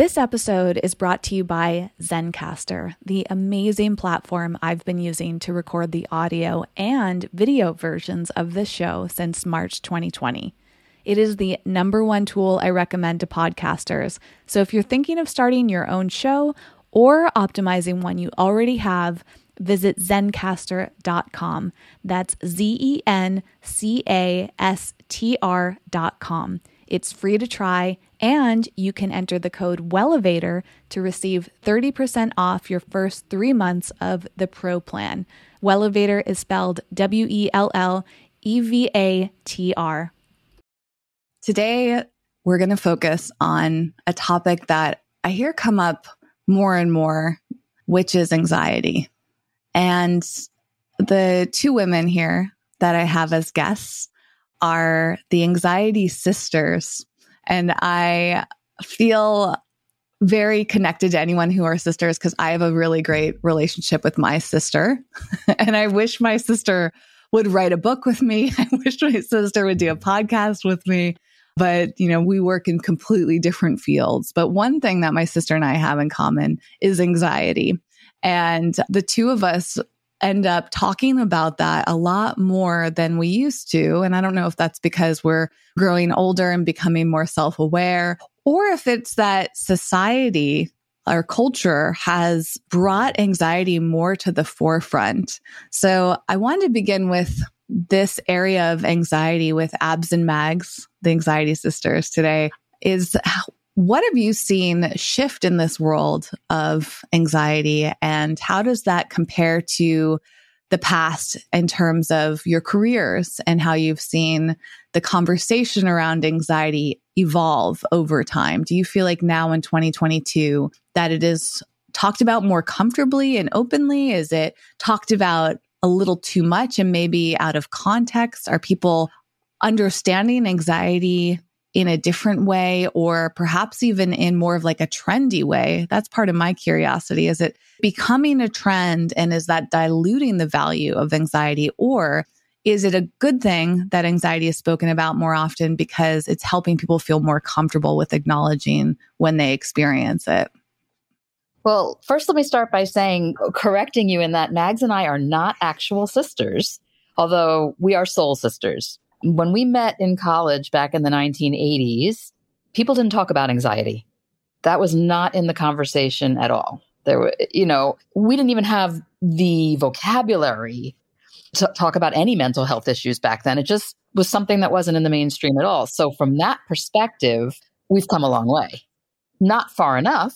This episode is brought to you by Zencastr, the amazing platform I've been using to record the audio and video versions of this show since March 2020. It is the number one tool I recommend to podcasters. So if you're thinking of starting your own show or optimizing one you already have, visit zencastr.com. That's Z E N C A S T R.com. It's free to try, and you can enter the code WELLEVATOR to receive 30% off your first three months of the Pro plan. Wellevator is spelled W E L L E V A T R. Today, we're going to focus on a topic that I hear come up more and more, which is anxiety. And the two women here that I have as guests are the anxiety sisters. And I feel very connected to anyone who are sisters because I have a really great relationship with my sister. and I wish my sister would write a book with me. I wish my sister would do a podcast with me. But, you know, we work in completely different fields. But one thing that my sister and I have in common is anxiety. And the two of us end up talking about that a lot more than we used to. And I don't know if that's because we're growing older and becoming more self aware, or if it's that society our culture has brought anxiety more to the forefront. So I wanted to begin with this area of anxiety with Abs and Mags, the anxiety sisters today, is what have you seen shift in this world of anxiety and how does that compare to the past in terms of your careers and how you've seen the conversation around anxiety evolve over time? Do you feel like now in 2022 that it is talked about more comfortably and openly? Is it talked about a little too much and maybe out of context? Are people understanding anxiety in a different way or perhaps even in more of like a trendy way? That's part of my curiosity. Is it becoming a trend and is that diluting the value of anxiety or is it a good thing that anxiety is spoken about more often because it's helping people feel more comfortable with acknowledging when they experience it? Well, first, let me start by saying, correcting you in that Mags and I are not actual sisters, although we are soul sisters when we met in college back in the 1980s, people didn't talk about anxiety. That was not in the conversation at all. There were, you know, we didn't even have the vocabulary to talk about any mental health issues back then. It just was something that wasn't in the mainstream at all. So, from that perspective, we've come a long way. Not far enough,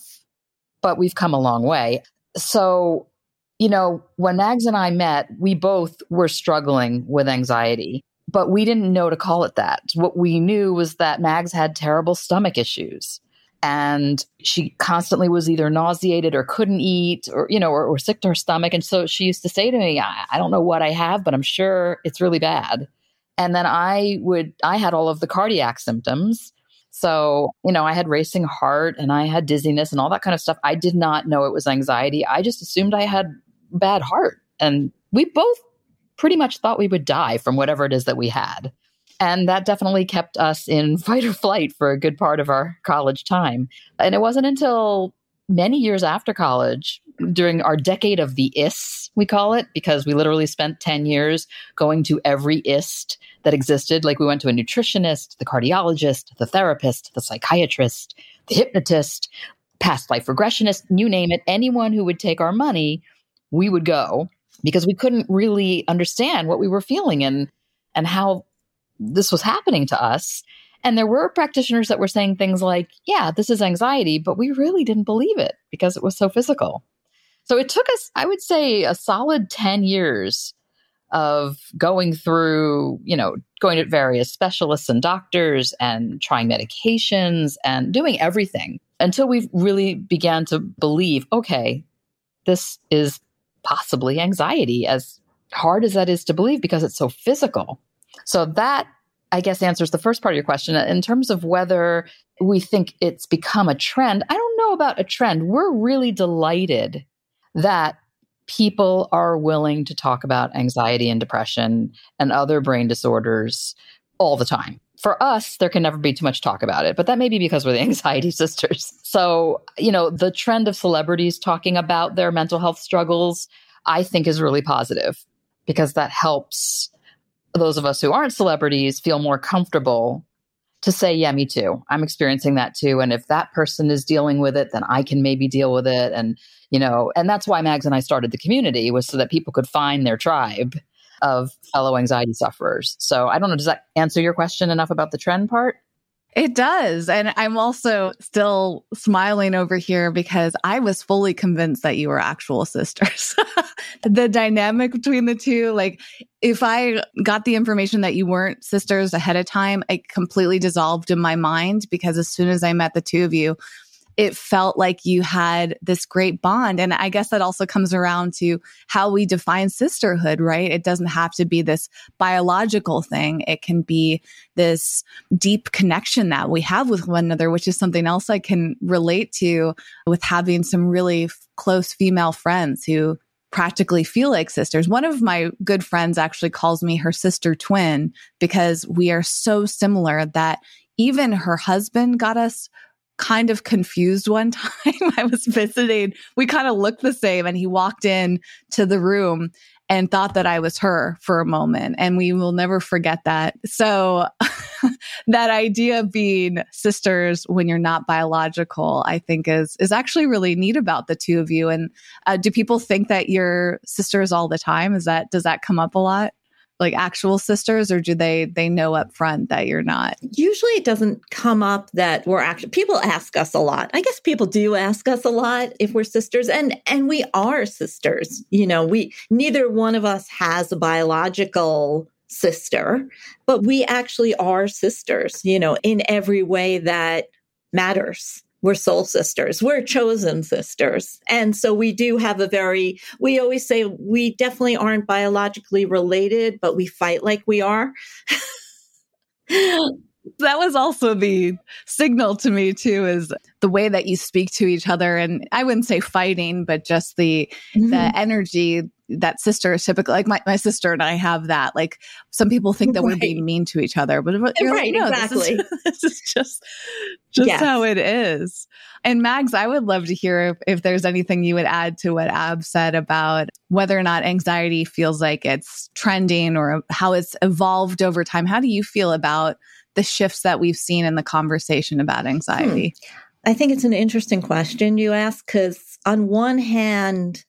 but we've come a long way. So, you know, when Mags and I met, we both were struggling with anxiety but we didn't know to call it that. What we knew was that Mags had terrible stomach issues and she constantly was either nauseated or couldn't eat or you know or, or sick to her stomach. And so she used to say to me I, I, don't know what i have but i'm sure it's really bad. And then i would i had all of the cardiac symptoms. So you know i had racing heart and i had dizziness and all that kind of stuff. I did not know it was anxiety. I just assumed i had bad heart. And we both pretty much thought we would die from whatever it is that we had. And that definitely kept us in fight or flight for a good part of our college time. And it wasn't until many years after college, during our decade of the IST, we call it, because we literally spent 10 years going to every IST that existed. Like we went to a nutritionist, the cardiologist, the therapist, the psychiatrist, the hypnotist, past life regressionist, you name it. Anyone who would take our money, we would go because we couldn't really understand what we were feeling and and how this was happening to us. And there were practitioners that were saying things like, yeah, this is anxiety, but we really didn't believe it because it was so physical. So it took us, I would say, a solid 10 years of going through, you know, going to various specialists and doctors and trying medications and doing everything until we really began to believe, okay, this is possibly anxiety, as hard as that is to believe because it's so physical. So that I guess answers the first part of your question. In terms of whether we think it's become a trend, I don't know about a trend. We're really delighted that people are willing to talk about anxiety and depression and other brain disorders all the time. For us, there can never be too much talk about it, but that may be because we're the anxiety sisters. So, you know, the trend of celebrities talking about their mental health struggles, I think is really positive because that helps those of us who aren't celebrities feel more comfortable to say, yeah, me too. I'm experiencing that too. And if that person is dealing with it, then I can maybe deal with it. And, you know, and that's why Mags and I started the community was so that people could find their tribe of fellow anxiety sufferers. So I don't know, does that answer your question enough about the trend part? It does. And I'm also still smiling over here because I was fully convinced that you were actual sisters. the dynamic between the two, like if I got the information that you weren't sisters ahead of time, it completely dissolved in my mind because as soon as I met the two of you, it felt like you had this great bond. And I guess that also comes around to how we define sisterhood, right? It doesn't have to be this biological thing. It can be this deep connection that we have with one another, which is something else I can relate to with having some really close female friends who practically feel like sisters. One of my good friends actually calls me her sister twin because we are so similar that even her husband got us kind of confused one time. I was visiting. We kind of looked the same and he walked in to the room and thought that I was her for a moment. And we will never forget that. So that idea of being sisters when you're not biological, I think is, is actually really neat about the two of you. And uh, do people think that you're sisters all the time? Is that, does that come up a lot? Like actual sisters or do they they know up front that you're not? Usually it doesn't come up that we're actually people ask us a lot. I guess people do ask us a lot if we're sisters and and we are sisters. You know we neither one of us has a biological sister but we actually are sisters you know in every way that matters we're soul sisters. We're chosen sisters. And so we do have a very, we always say we definitely aren't biologically related, but we fight like we are. that was also the signal to me too is the way that you speak to each other and i wouldn't say fighting but just the mm-hmm. the energy that sister is typically like my, my sister and I have that. Like some people think that right. we're being mean to each other, but, right, like, no, exactly. This is, this is just just yes. how it is. And Mags, I would love to hear if, if there's anything you would add to what Ab said about whether or not anxiety feels like it's trending or how it's evolved over time. How do you feel about the shifts that we've seen in the conversation about anxiety? Hmm. I think it's an interesting question you ask because on one hand,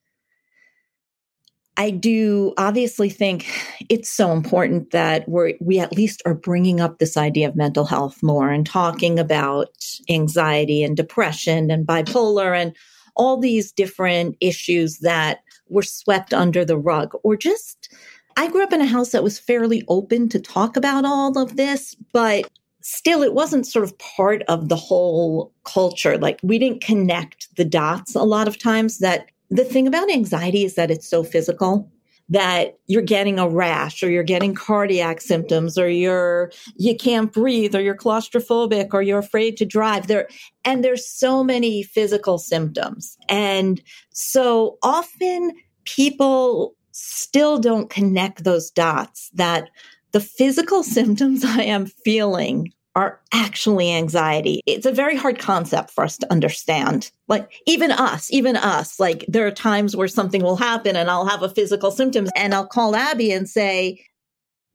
I do obviously think it's so important that we're, we at least are bringing up this idea of mental health more and talking about anxiety and depression and bipolar and all these different issues that were swept under the rug or just, I grew up in a house that was fairly open to talk about all of this, but still it wasn't sort of part of the whole culture. Like we didn't connect the dots a lot of times that the thing about anxiety is that it's so physical that you're getting a rash or you're getting cardiac symptoms or you're you can't breathe or you're claustrophobic or you're afraid to drive. There and there's so many physical symptoms. And so often people still don't connect those dots that the physical symptoms i am feeling are actually anxiety. It's a very hard concept for us to understand. Like even us, even us, like there are times where something will happen and I'll have a physical symptoms and I'll call Abby and say,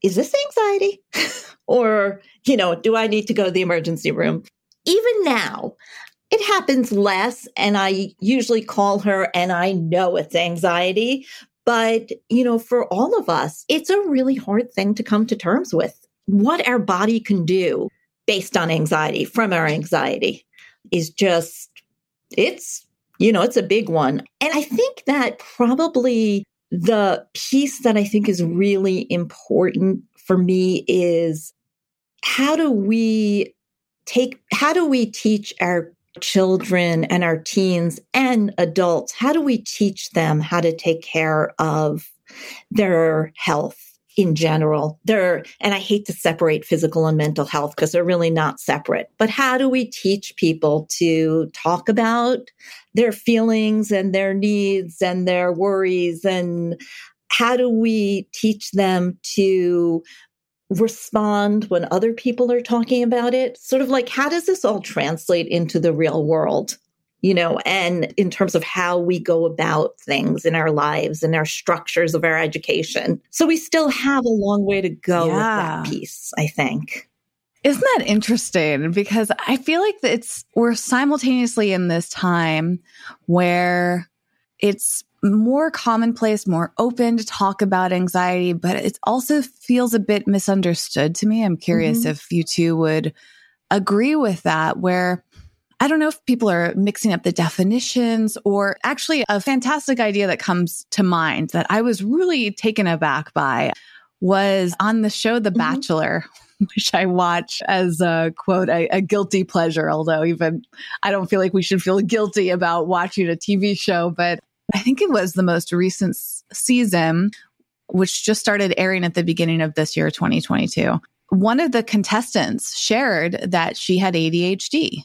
is this anxiety? or, you know, do I need to go to the emergency room? Even now, it happens less and I usually call her and I know it's anxiety. But, you know, for all of us, it's a really hard thing to come to terms with. What our body can do based on anxiety from our anxiety is just, it's, you know, it's a big one. And I think that probably the piece that I think is really important for me is how do we take, how do we teach our children and our teens and adults, how do we teach them how to take care of their health in general? They're, and I hate to separate physical and mental health because they're really not separate, but how do we teach people to talk about their feelings and their needs and their worries and how do we teach them to respond when other people are talking about it? Sort of like, how does this all translate into the real world? You know, and in terms of how we go about things in our lives and our structures of our education. So we still have a long way to go yeah. with that piece, I think. Isn't that interesting? Because I feel like it's, we're simultaneously in this time where it's more commonplace, more open to talk about anxiety, but it also feels a bit misunderstood to me. I'm curious mm-hmm. if you two would agree with that, where I don't know if people are mixing up the definitions or actually a fantastic idea that comes to mind that I was really taken aback by was on the show The mm-hmm. Bachelor, which I watch as a quote, a, a, guilty pleasure. Although even I don't feel like we should feel guilty about watching a TV show, but I think it was the most recent season, which just started airing at the beginning of this year, 2022. One of the contestants shared that she had ADHD.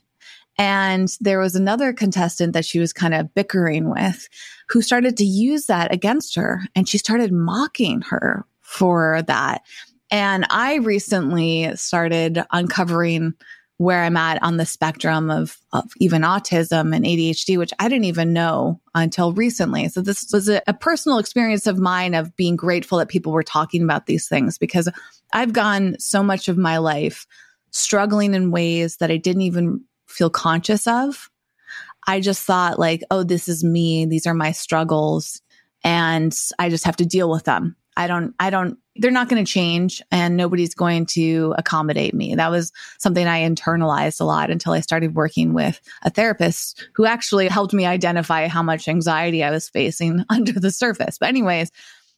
And there was another contestant that she was kind of bickering with who started to use that against her. And she started mocking her for that. And I recently started uncovering where I'm at on the spectrum of, of even autism and ADHD, which I didn't even know until recently. So this was a, a, personal experience of mine of being grateful that people were talking about these things because I've gone so much of my life struggling in ways that I didn't even feel conscious of. I just thought like, oh, this is me. These are my struggles and I just have to deal with them. I don't, I don't they're not going to change and nobody's going to accommodate me. That was something I internalized a lot until I started working with a therapist who actually helped me identify how much anxiety I was facing under the surface. But anyways,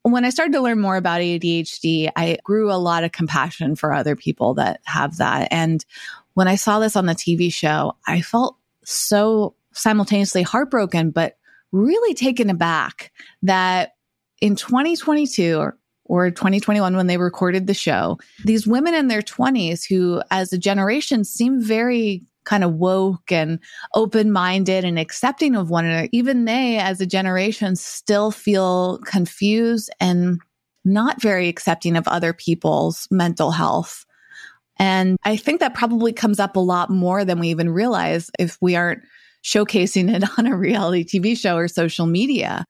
when I started to learn more about ADHD, I grew a lot of compassion for other people that have that. And when I saw this on the TV show, I felt so simultaneously heartbroken, but really taken aback that in 2022 or or 2021 when they recorded the show, these women in their 20s who, as a generation, seem very kind of woke and open minded and accepting of one another, even they, as a generation, still feel confused and not very accepting of other people's mental health. And I think that probably comes up a lot more than we even realize if we aren't showcasing it on a reality TV show or social media.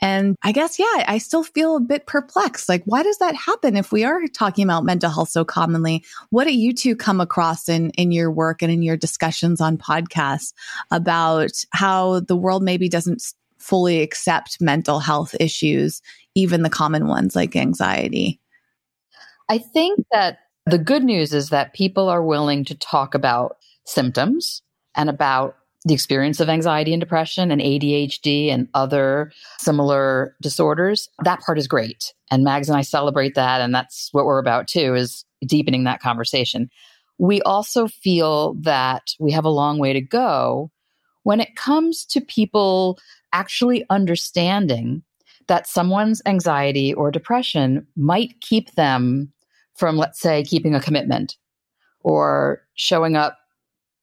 And I guess, yeah, I still feel a bit perplexed. Like, why does that happen if we are talking about mental health so commonly? What do you two come across in, in your work and in your discussions on podcasts about how the world maybe doesn't fully accept mental health issues, even the common ones like anxiety? I think that the good news is that people are willing to talk about symptoms and about the experience of anxiety and depression and ADHD and other similar disorders. That part is great. And Mags and I celebrate that. And that's what we're about too, is deepening that conversation. We also feel that we have a long way to go when it comes to people actually understanding that someone's anxiety or depression might keep them from, let's say, keeping a commitment or showing up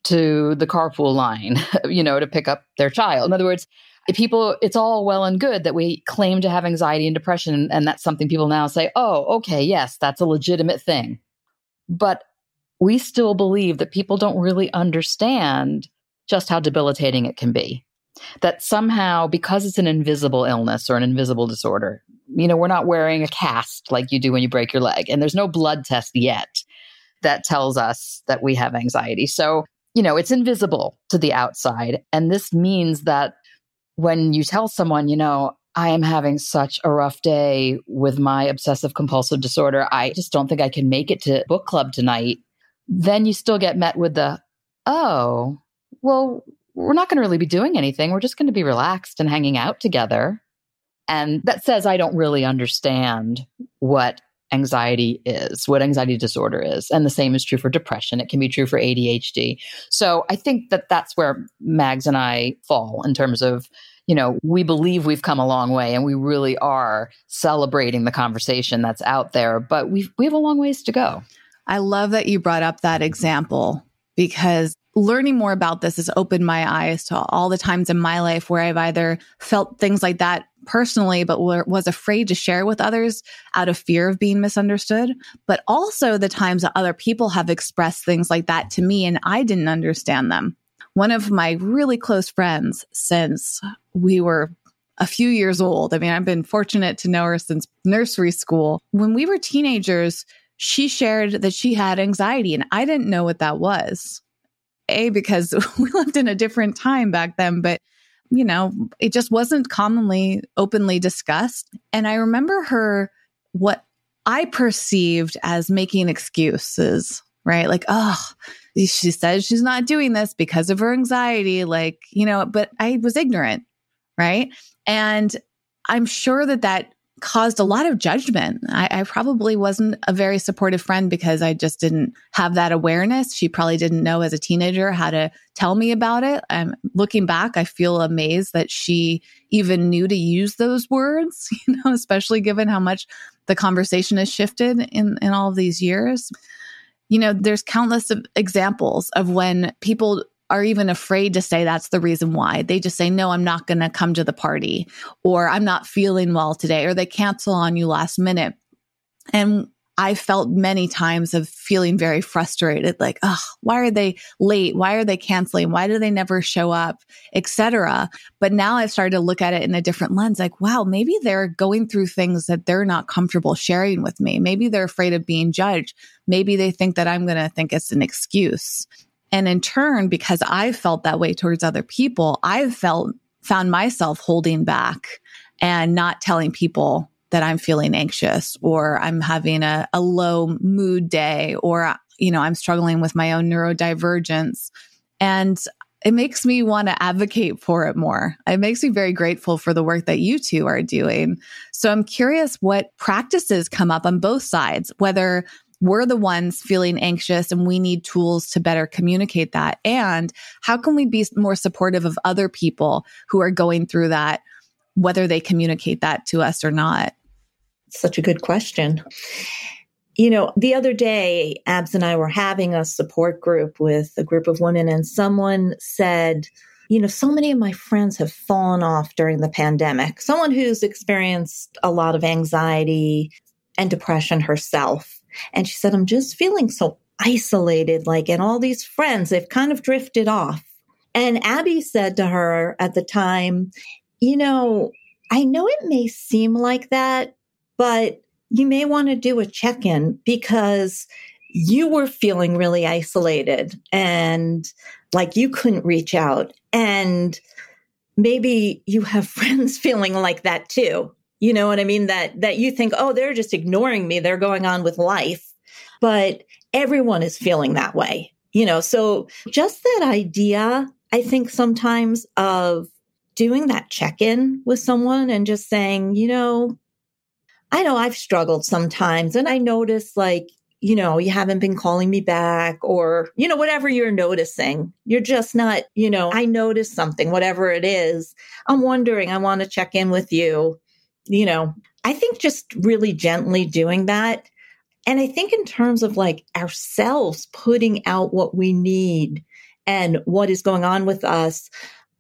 to the carpool line, you know, to pick up their child. In other words, people, it's all well and good that we claim to have anxiety and depression. And that's something people now say, oh, okay, yes, that's a legitimate thing. But we still believe that people don't really understand just how debilitating it can be. That somehow, because it's an invisible illness or an invisible disorder, you know, we're not wearing a cast like you do when you break your leg, and there's no blood test yet that tells us that we have anxiety. So you know, it's invisible to the outside. And this means that when you tell someone, you know, I am having such a rough day with my obsessive compulsive disorder. I just don't think I can make it to book club tonight. Then you still get met with the, oh, well, we're not going to really be doing anything. We're just going to be relaxed and hanging out together. And that says I don't really understand what anxiety is, what anxiety disorder is. And the same is true for depression. It can be true for ADHD. So I think that that's where Mags and I fall in terms of, you know, we believe we've come a long way and we really are celebrating the conversation that's out there, but we we have a long ways to go. I love that you brought up that example because learning more about this has opened my eyes to all the times in my life where I've either felt things like that personally, but was afraid to share with others out of fear of being misunderstood. But also the times that other people have expressed things like that to me and I didn't understand them. One of my really close friends since we were a few years old. I mean, I've been fortunate to know her since nursery school. When we were teenagers, she shared that she had anxiety and I didn't know what that was. A, because we lived in a different time back then, but you know, it just wasn't commonly openly discussed. And I remember her, what I perceived as making excuses, right? Like, oh, she says she's not doing this because of her anxiety. Like, you know, but I was ignorant, right? And I'm sure that that caused a lot of judgment. I, I, probably wasn't a very supportive friend because I just didn't have that awareness. She probably didn't know as a teenager how to tell me about it. I'm looking back, I feel amazed that she even knew to use those words, you know, especially given how much the conversation has shifted in, in all these years. You know, there's countless of examples of when people are even afraid to say that's the reason why. They just say, no, I'm not going to come to the party, or I'm not feeling well today, or they cancel on you last minute. And I felt many times of feeling very frustrated, like, oh, why are they late? Why are they canceling? Why do they never show up, etc. But now I've started to look at it in a different lens, like, wow, maybe they're going through things that they're not comfortable sharing with me. Maybe they're afraid of being judged. Maybe they think that I'm going to think it's an excuse. And in turn, because I felt that way towards other people, I've felt, found myself holding back and not telling people that I'm feeling anxious or I'm having a, a low mood day or, you know, I'm struggling with my own neurodivergence. And it makes me want to advocate for it more. It makes me very grateful for the work that you two are doing. So I'm curious what practices come up on both sides, whether we're the ones feeling anxious and we need tools to better communicate that. And how can we be more supportive of other people who are going through that, whether they communicate that to us or not? Such a good question. You know, the other day, Abs and I were having a support group with a group of women, and someone said, you know, so many of my friends have fallen off during the pandemic. Someone who's experienced a lot of anxiety and depression herself. And she said, I'm just feeling so isolated, like, and all these friends, they've kind of drifted off. And Abby said to her at the time, You know, I know it may seem like that, but you may want to do a check in because you were feeling really isolated and like you couldn't reach out. And maybe you have friends feeling like that too. You know what I mean? That, that you think, oh, they're just ignoring me. They're going on with life. But everyone is feeling that way, you know? So just that idea, I think sometimes of doing that check in with someone and just saying, you know, I know I've struggled sometimes and I notice like, you know, you haven't been calling me back or, you know, whatever you're noticing. You're just not, you know, I noticed something, whatever it is. I'm wondering, I want to check in with you you know, I think just really gently doing that. And I think in terms of like ourselves putting out what we need and what is going on with us,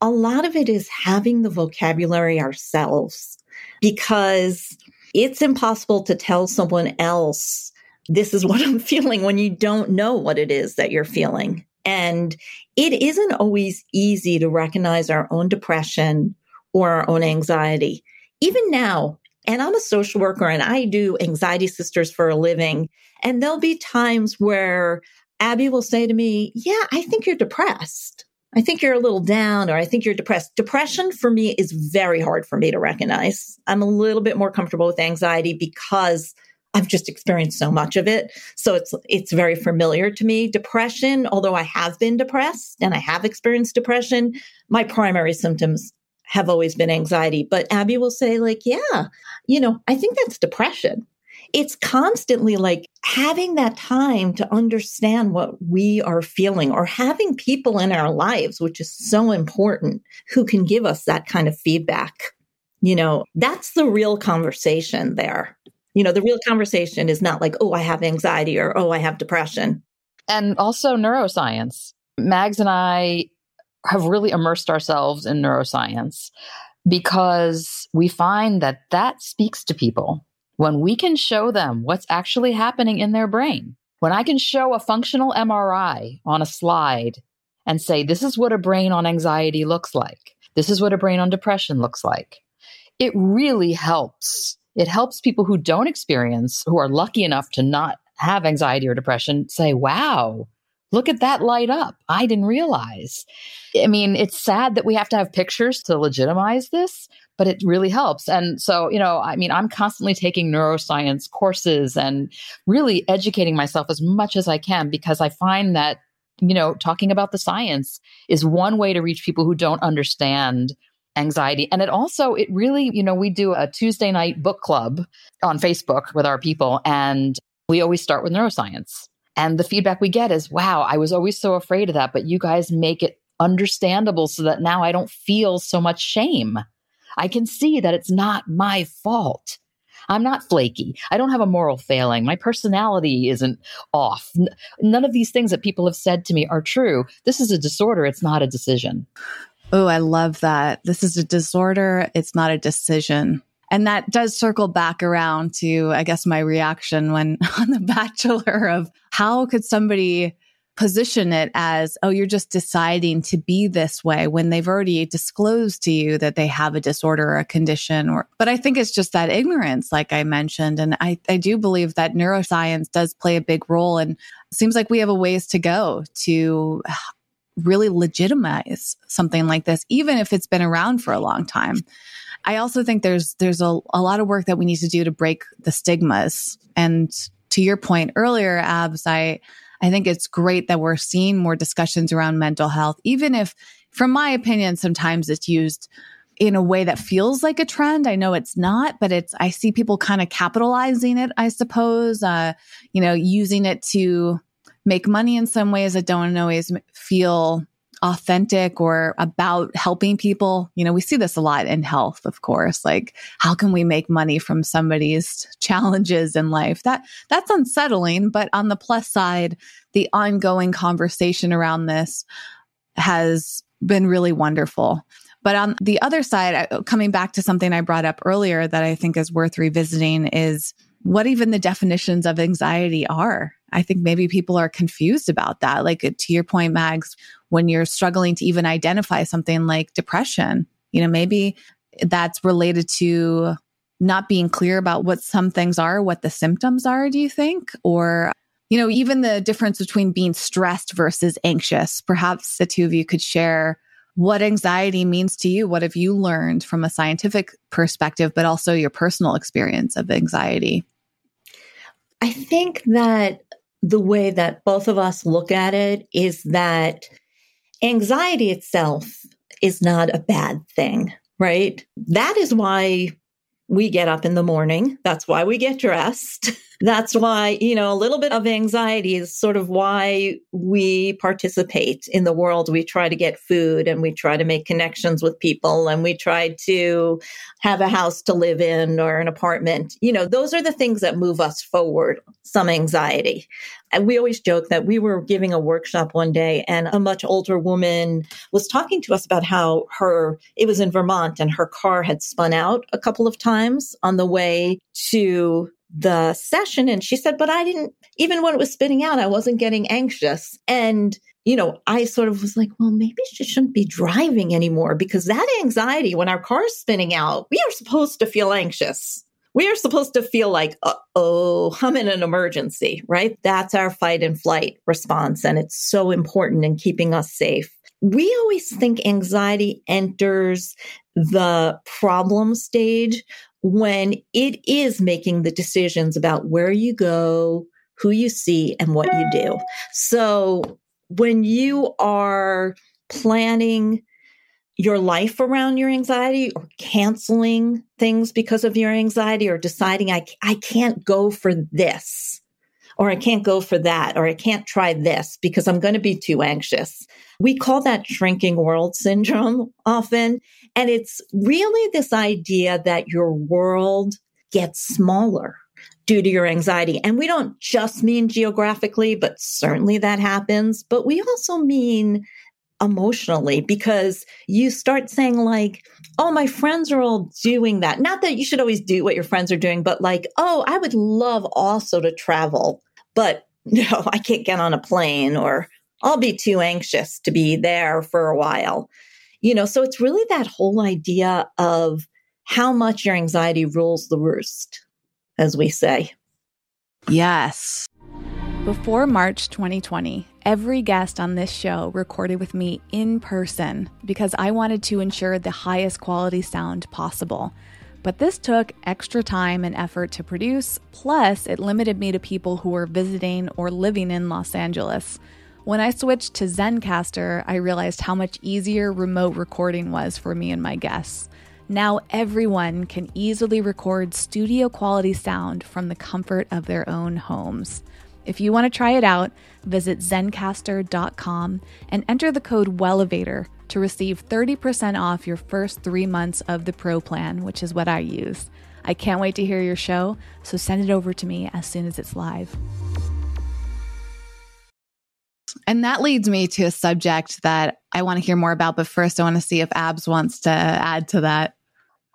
a lot of it is having the vocabulary ourselves because it's impossible to tell someone else, this is what I'm feeling when you don't know what it is that you're feeling. And it isn't always easy to recognize our own depression or our own anxiety even now, and I'm a social worker and I do anxiety sisters for a living. And there'll be times where Abby will say to me, Yeah, I think you're depressed. I think you're a little down or I think you're depressed. Depression for me is very hard for me to recognize. I'm a little bit more comfortable with anxiety because I've just experienced so much of it. So it's it's very familiar to me. Depression, although I have been depressed and I have experienced depression, my primary symptoms have always been anxiety. But Abby will say, like, yeah, you know, I think that's depression. It's constantly like having that time to understand what we are feeling or having people in our lives, which is so important, who can give us that kind of feedback. You know, that's the real conversation there. You know, the real conversation is not like, oh, I have anxiety or oh, I have depression. And also neuroscience. Mags and I have really immersed ourselves in neuroscience because we find that that speaks to people when we can show them what's actually happening in their brain. When I can show a functional MRI on a slide and say, this is what a brain on anxiety looks like. This is what a brain on depression looks like. It really helps. It helps people who don't experience, who are lucky enough to not have anxiety or depression, say, wow, look at that light up. I didn't realize. I mean, it's sad that we have to have pictures to legitimize this, but it really helps. And so, you know, I mean, I'm constantly taking neuroscience courses and really educating myself as much as I can because I find that, you know, talking about the science is one way to reach people who don't understand anxiety. And it also, it really, you know, we do a Tuesday night book club on Facebook with our people and we always start with neuroscience. And the feedback we get is, wow, I was always so afraid of that, but you guys make it understandable so that now I don't feel so much shame. I can see that it's not my fault. I'm not flaky. I don't have a moral failing. My personality isn't off. None of these things that people have said to me are true. This is a disorder. It's not a decision. Oh, I love that. This is a disorder. It's not a decision. And that does circle back around to, I guess, my reaction when on The Bachelor of how could somebody position it as, oh, you're just deciding to be this way when they've already disclosed to you that they have a disorder or a condition or, but I think it's just that ignorance, like I mentioned. And I, I do believe that neuroscience does play a big role and seems like we have a ways to go to really legitimize something like this, even if it's been around for a long time. I also think there's there's a, a lot of work that we need to do to break the stigmas. And to your point earlier, Abs, I I think it's great that we're seeing more discussions around mental health, even if, from my opinion, sometimes it's used in a way that feels like a trend. I know it's not, but it's, I see people kind of capitalizing it, I suppose, uh, you know, using it to make money in some ways that don't always feel authentic or about helping people. You know, we see this a lot in health, of course. Like, how can we make money from somebody's challenges in life? That that's unsettling, but on the plus side, the ongoing conversation around this has been really wonderful. But on the other side, coming back to something I brought up earlier that I think is worth revisiting is what even the definitions of anxiety are. I think maybe people are confused about that. Like uh, to your point, Mags, when you're struggling to even identify something like depression, you know, maybe that's related to not being clear about what some things are, what the symptoms are, do you think? Or, you know, even the difference between being stressed versus anxious. Perhaps the two of you could share what anxiety means to you. What have you learned from a scientific perspective, but also your personal experience of anxiety? I think that the way that both of us look at it is that anxiety itself is not a bad thing, right? That is why we get up in the morning. That's why we get dressed. That's why, you know, a little bit of anxiety is sort of why we participate in the world. We try to get food and we try to make connections with people and we try to have a house to live in or an apartment. You know, those are the things that move us forward, some anxiety. And we always joke that we were giving a workshop one day and a much older woman was talking to us about how her, it was in Vermont and her car had spun out a couple of times on the way to the session and she said, but I didn't, even when it was spitting out, I wasn't getting anxious. And, you know, I sort of was like, well, maybe she shouldn't be driving anymore because that anxiety, when our car's spinning out, we are supposed to feel anxious. We are supposed to feel like, oh, I'm in an emergency, right? That's our fight and flight response. And it's so important in keeping us safe. We always think anxiety enters the problem stage when it is making the decisions about where you go, who you see, and what you do. So when you are planning your life around your anxiety or canceling things because of your anxiety or deciding I, I can't go for this or I can't go for that or I can't try this because I'm going to be too anxious. We call that shrinking world syndrome often. And it's really this idea that your world gets smaller due to your anxiety. And we don't just mean geographically, but certainly that happens. But we also mean emotionally because you start saying like, Oh, my friends are all doing that. Not that you should always do what your friends are doing, but like, Oh, I would love also to travel, but no, I can't get on a plane or I'll be too anxious to be there for a while. You know, so it's really that whole idea of how much your anxiety rules the roost, as we say. Yes. Before March 2020, every guest on this show recorded with me in person because I wanted to ensure the highest quality sound possible. But this took extra time and effort to produce, plus, it limited me to people who were visiting or living in Los Angeles. When I switched to Zencastr, I realized how much easier remote recording was for me and my guests. Now everyone can easily record studio quality sound from the comfort of their own homes. If you want to try it out, visit zencastr.com and enter the code WELLEVATOR to receive 30% off your first three months of the Pro plan, which is what I use. I can't wait to hear your show, so send it over to me as soon as it's live. And that leads me to a subject that I want to hear more about, but first I want to see if Abs wants to add to that.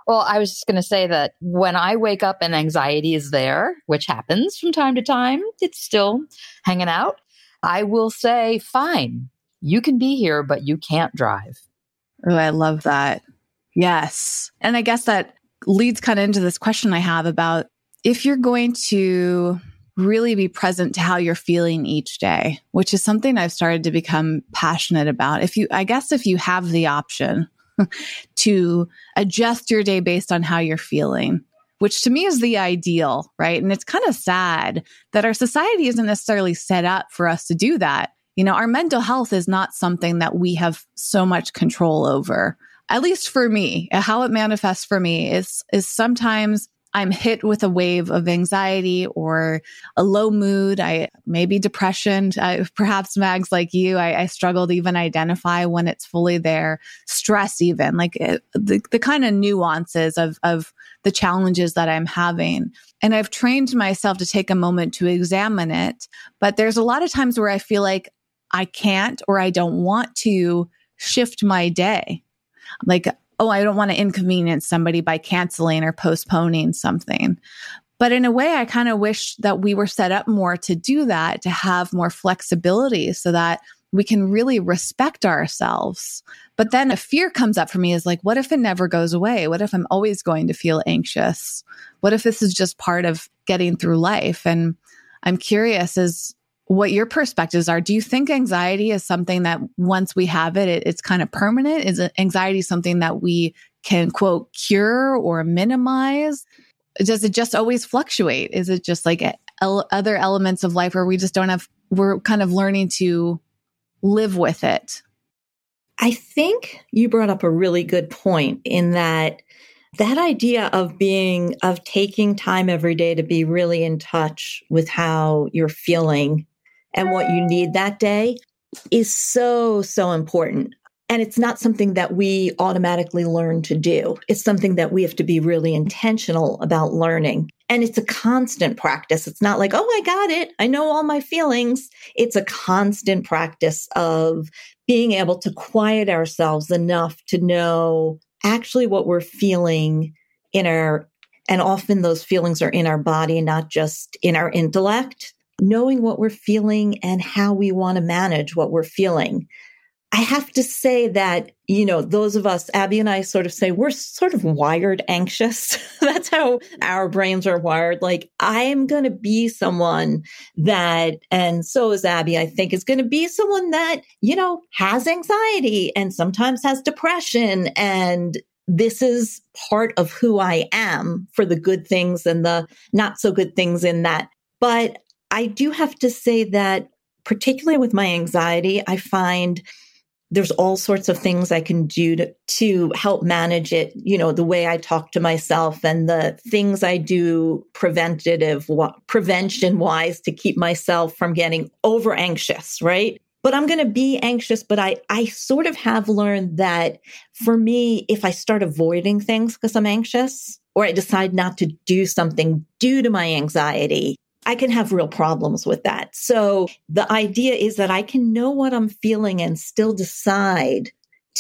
Well, I was just going to say that when I wake up and anxiety is there, which happens from time to time, it's still hanging out. I will say, fine, you can be here, but you can't drive. Oh, I love that. Yes. And I guess that leads kind of into this question I have about if you're going to really be present to how you're feeling each day, which is something I've started to become passionate about. If you, I guess, if you have the option, to adjust your day based on how you're feeling, which to me is the ideal, right? And it's kind of sad that our society isn't necessarily set up for us to do that. You know, our mental health is not something that we have so much control over. At least for me, how it manifests for me is is sometimes I'm hit with a wave of anxiety or a low mood, I maybe depression, perhaps Mags like you, I, I, struggle to even identify when it's fully there. Stress, even like it, eh, the, the kind of nuances of, of the challenges that I'm having. And I've trained myself to take a moment to examine it. But there's a lot of times where I feel like I can't or I don't want to shift my day. Like oh, I don't want to inconvenience somebody by canceling or postponing something. But in a way, I kind of wish that we were set up more to do that, to have more flexibility so that we can really respect ourselves. But then a fear comes up for me is like, what if it never goes away? What if I'm always going to feel anxious? What if this is just part of getting through life? And I'm curious as what your perspectives are. Do you think anxiety is something that once we have it, it it's kind of permanent? Is anxiety something that we can quote cure or minimize? Does it just always fluctuate? Is it just like eh, other elements of life where we just don't have, we're kind of learning to live with it? I think you brought up a really good point in that that idea of being, of taking time every day to be really in touch with how you're feeling and what you need that day is so, so important. And it's not something that we automatically learn to do. It's something that we have to be really intentional about learning. And it's a constant practice. It's not like, oh, I got it. I know all my feelings. It's a constant practice of being able to quiet ourselves enough to know actually what we're feeling in our, and often those feelings are in our body, not just in our intellect knowing what we're feeling and how we want to manage what we're feeling. I have to say that, you know, those of us, Abby and I sort of say we're sort of wired anxious. That's how our brains are wired. Like, I am going to be someone that, and so is Abby, I think, is going to be someone that, you know, has anxiety and sometimes has depression. And this is part of who I am for the good things and the not so good things in that. But I do have to say that, particularly with my anxiety, I find there's all sorts of things I can do to, to help manage it. You know, the way I talk to myself and the things I do preventative, prevention wise to keep myself from getting over anxious, right? But I'm going to be anxious. But I, I sort of have learned that for me, if I start avoiding things because I'm anxious or I decide not to do something due to my anxiety, I can have real problems with that. So the idea is that I can know what I'm feeling and still decide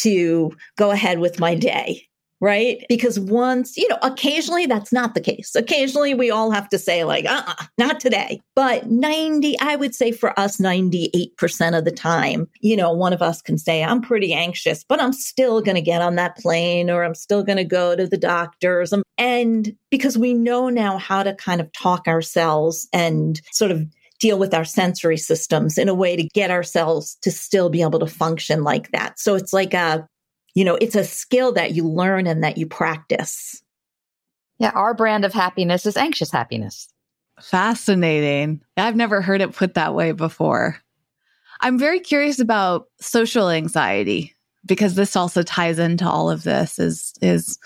to go ahead with my day right? Because once, you know, occasionally that's not the case. Occasionally we all have to say, like, uh uh not today. But 90, I would say for us, 98% of the time, you know, one of us can say, I'm pretty anxious, but I'm still going to get on that plane or I'm still going to go to the doctors. And because we know now how to kind of talk ourselves and sort of deal with our sensory systems in a way to get ourselves to still be able to function like that. So it's like a you know, it's a skill that you learn and that you practice. Yeah, our brand of happiness is anxious happiness. Fascinating. I've never heard it put that way before. I'm very curious about social anxiety because this also ties into all of this is is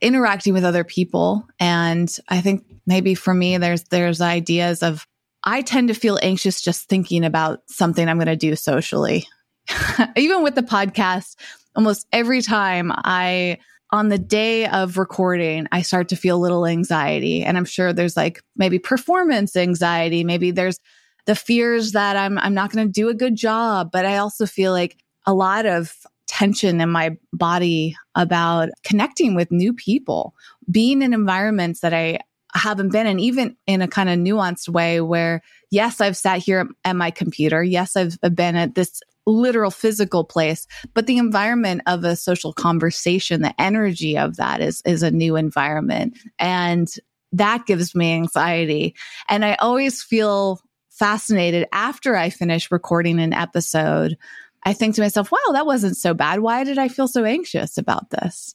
interacting with other people and I think maybe for me there's there's ideas of I tend to feel anxious just thinking about something I'm going to do socially. Even with the podcast, almost every time I on the day of recording, I start to feel a little anxiety. And I'm sure there's like maybe performance anxiety. Maybe there's the fears that I'm, I'm not going to do a good job. But I also feel like a lot of tension in my body about connecting with new people, being in environments that I haven't been in, even in a kind of nuanced way where, yes, I've sat here at my computer. Yes, I've been at this literal physical place, but the environment of a social conversation, the energy of that is, is a new environment. And that gives me anxiety. And I always feel fascinated after I finish recording an episode. I think to myself, wow, that wasn't so bad. Why did I feel so anxious about this?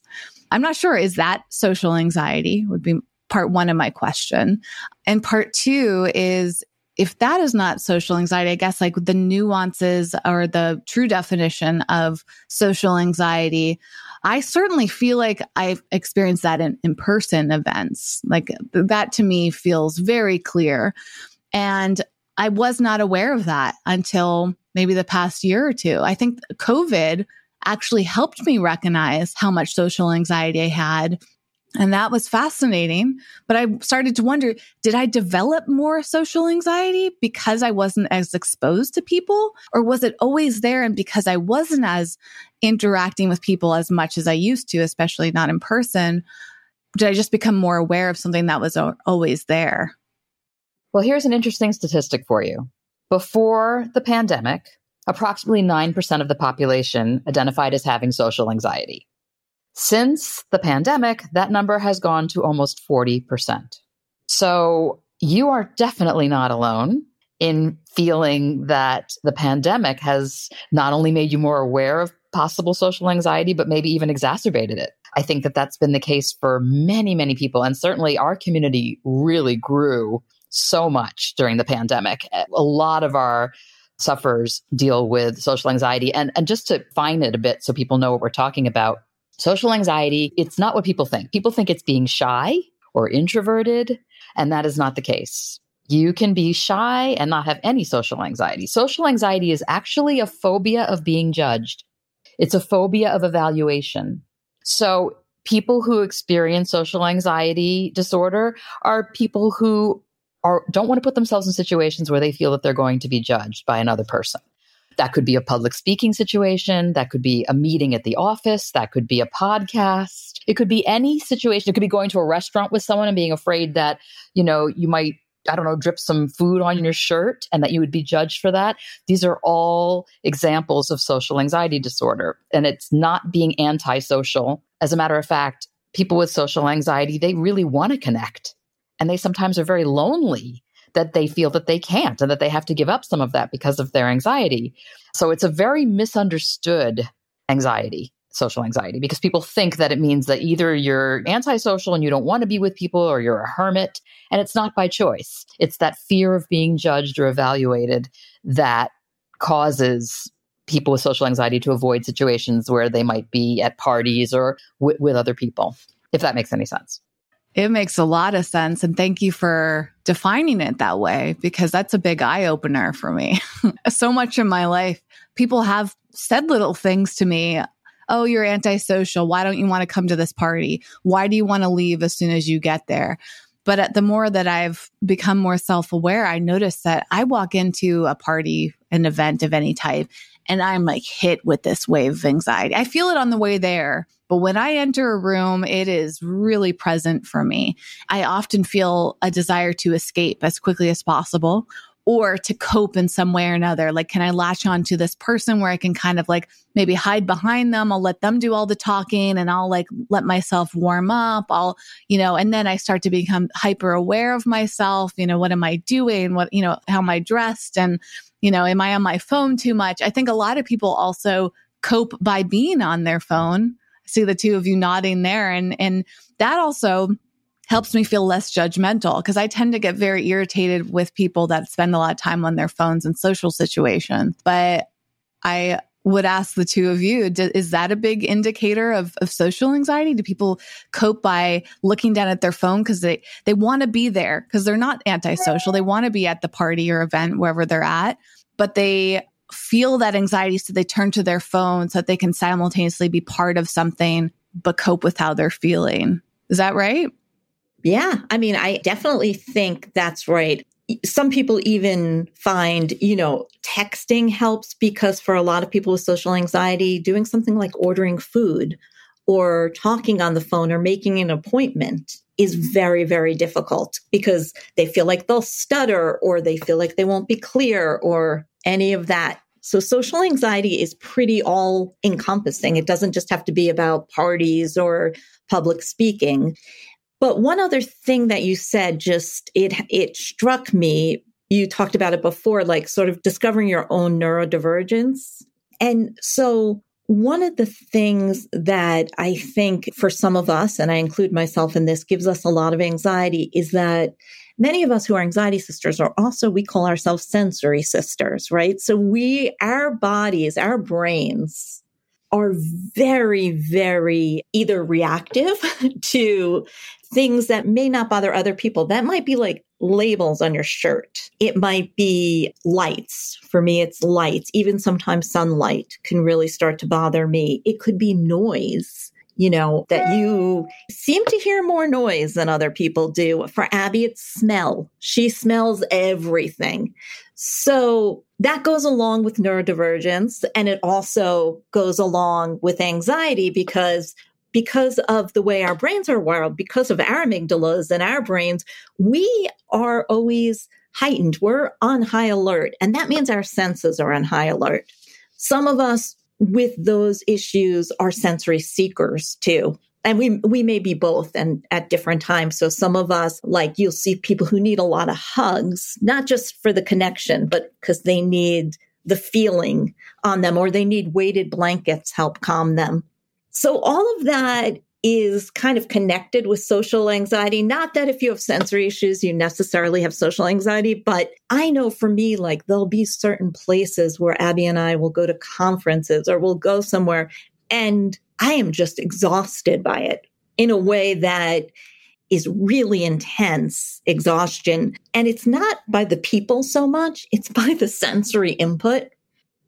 I'm not sure. Is that social anxiety? Would be part one of my question. And part two is if that is not social anxiety, I guess like the nuances or the true definition of social anxiety, I certainly feel like I've experienced that in in person events. Like that to me feels very clear. And I was not aware of that until maybe the past year or two. I think COVID actually helped me recognize how much social anxiety I had and that was fascinating. But I started to wonder did I develop more social anxiety because I wasn't as exposed to people? Or was it always there? And because I wasn't as interacting with people as much as I used to, especially not in person, did I just become more aware of something that was always there? Well, here's an interesting statistic for you. Before the pandemic, approximately 9% of the population identified as having social anxiety. Since the pandemic, that number has gone to almost 40%. So you are definitely not alone in feeling that the pandemic has not only made you more aware of possible social anxiety, but maybe even exacerbated it. I think that that's been the case for many, many people. And certainly our community really grew so much during the pandemic. A lot of our sufferers deal with social anxiety. And, and just to find it a bit so people know what we're talking about, Social anxiety, it's not what people think. People think it's being shy or introverted, and that is not the case. You can be shy and not have any social anxiety. Social anxiety is actually a phobia of being judged. It's a phobia of evaluation. So people who experience social anxiety disorder are people who are, don't want to put themselves in situations where they feel that they're going to be judged by another person. That could be a public speaking situation. That could be a meeting at the office. That could be a podcast. It could be any situation. It could be going to a restaurant with someone and being afraid that, you know, you might, I don't know, drip some food on your shirt and that you would be judged for that. These are all examples of social anxiety disorder. And it's not being antisocial. As a matter of fact, people with social anxiety, they really want to connect and they sometimes are very lonely that they feel that they can't and that they have to give up some of that because of their anxiety. So it's a very misunderstood anxiety, social anxiety, because people think that it means that either you're antisocial and you don't want to be with people or you're a hermit. And it's not by choice. It's that fear of being judged or evaluated that causes people with social anxiety to avoid situations where they might be at parties or w- with other people, if that makes any sense. It makes a lot of sense. And thank you for defining it that way because that's a big eye opener for me. so much in my life, people have said little things to me. Oh, you're antisocial. Why don't you want to come to this party? Why do you want to leave as soon as you get there? But at the more that I've become more self aware, I notice that I walk into a party, an event of any type, and I'm like hit with this wave of anxiety. I feel it on the way there, but when I enter a room, it is really present for me. I often feel a desire to escape as quickly as possible or to cope in some way or another. Like, can I latch on to this person where I can kind of like maybe hide behind them? I'll let them do all the talking and I'll like let myself warm up. I'll, you know, and then I start to become hyper aware of myself. You know, what am I doing? What, you know, how am I dressed? And, you know, am I on my phone too much? I think a lot of people also cope by being on their phone. I see the two of you nodding there. And, and that also helps me feel less judgmental because I tend to get very irritated with people that spend a lot of time on their phones in social situations. But I would ask the two of you, do, is that a big indicator of, of social anxiety? Do people cope by looking down at their phone because they, they want to be there because they're not antisocial. They want to be at the party or event, wherever they're at, but they feel that anxiety. So they turn to their phone so that they can simultaneously be part of something, but cope with how they're feeling. Is that right? Yeah. I mean, I definitely think that's right. Some people even find, you know, texting helps because for a lot of people with social anxiety, doing something like ordering food or talking on the phone or making an appointment is mm-hmm. very, very difficult because they feel like they'll stutter or they feel like they won't be clear or any of that. So social anxiety is pretty all encompassing. It doesn't just have to be about parties or public speaking. But one other thing that you said just it it struck me. You talked about it before, like sort of discovering your own neurodivergence. And so one of the things that I think for some of us, and I include myself in this, gives us a lot of anxiety is that many of us who are anxiety sisters are also, we call ourselves sensory sisters, right? So we, our bodies, our brains are very, very either reactive to things that may not bother other people. That might be like labels on your shirt. It might be lights. For me, it's lights. Even sometimes sunlight can really start to bother me. It could be noise you know, that you seem to hear more noise than other people do. For Abby, it's smell. She smells everything. So that goes along with neurodivergence and it also goes along with anxiety because because of the way our brains are wired, because of our amygdalas and our brains, we are always heightened. We're on high alert. And that means our senses are on high alert. Some of us with those issues are sensory seekers too. And we we may be both and at different times. So some of us like you'll see people who need a lot of hugs not just for the connection but because they need the feeling on them or they need weighted blankets help calm them. So all of that is kind of connected with social anxiety. Not that if you have sensory issues, you necessarily have social anxiety, but I know for me, like there'll be certain places where Abby and I will go to conferences or we'll go somewhere and I am just exhausted by it in a way that is really intense exhaustion. And it's not by the people so much, it's by the sensory input.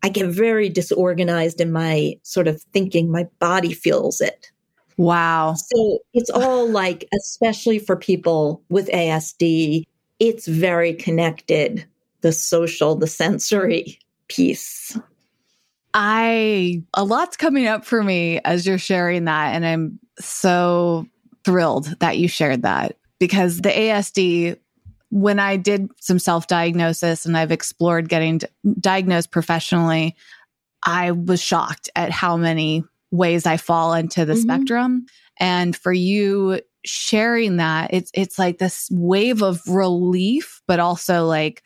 I get very disorganized in my sort of thinking. My body feels it. Wow. So it's all like, especially for people with ASD, it's very connected the social, the sensory piece. I, a lot's coming up for me as you're sharing that. And I'm so thrilled that you shared that because the ASD, when I did some self diagnosis and I've explored getting diagnosed professionally, I was shocked at how many ways I fall into the mm-hmm. spectrum. And for you sharing that, it's it's like this wave of relief, but also like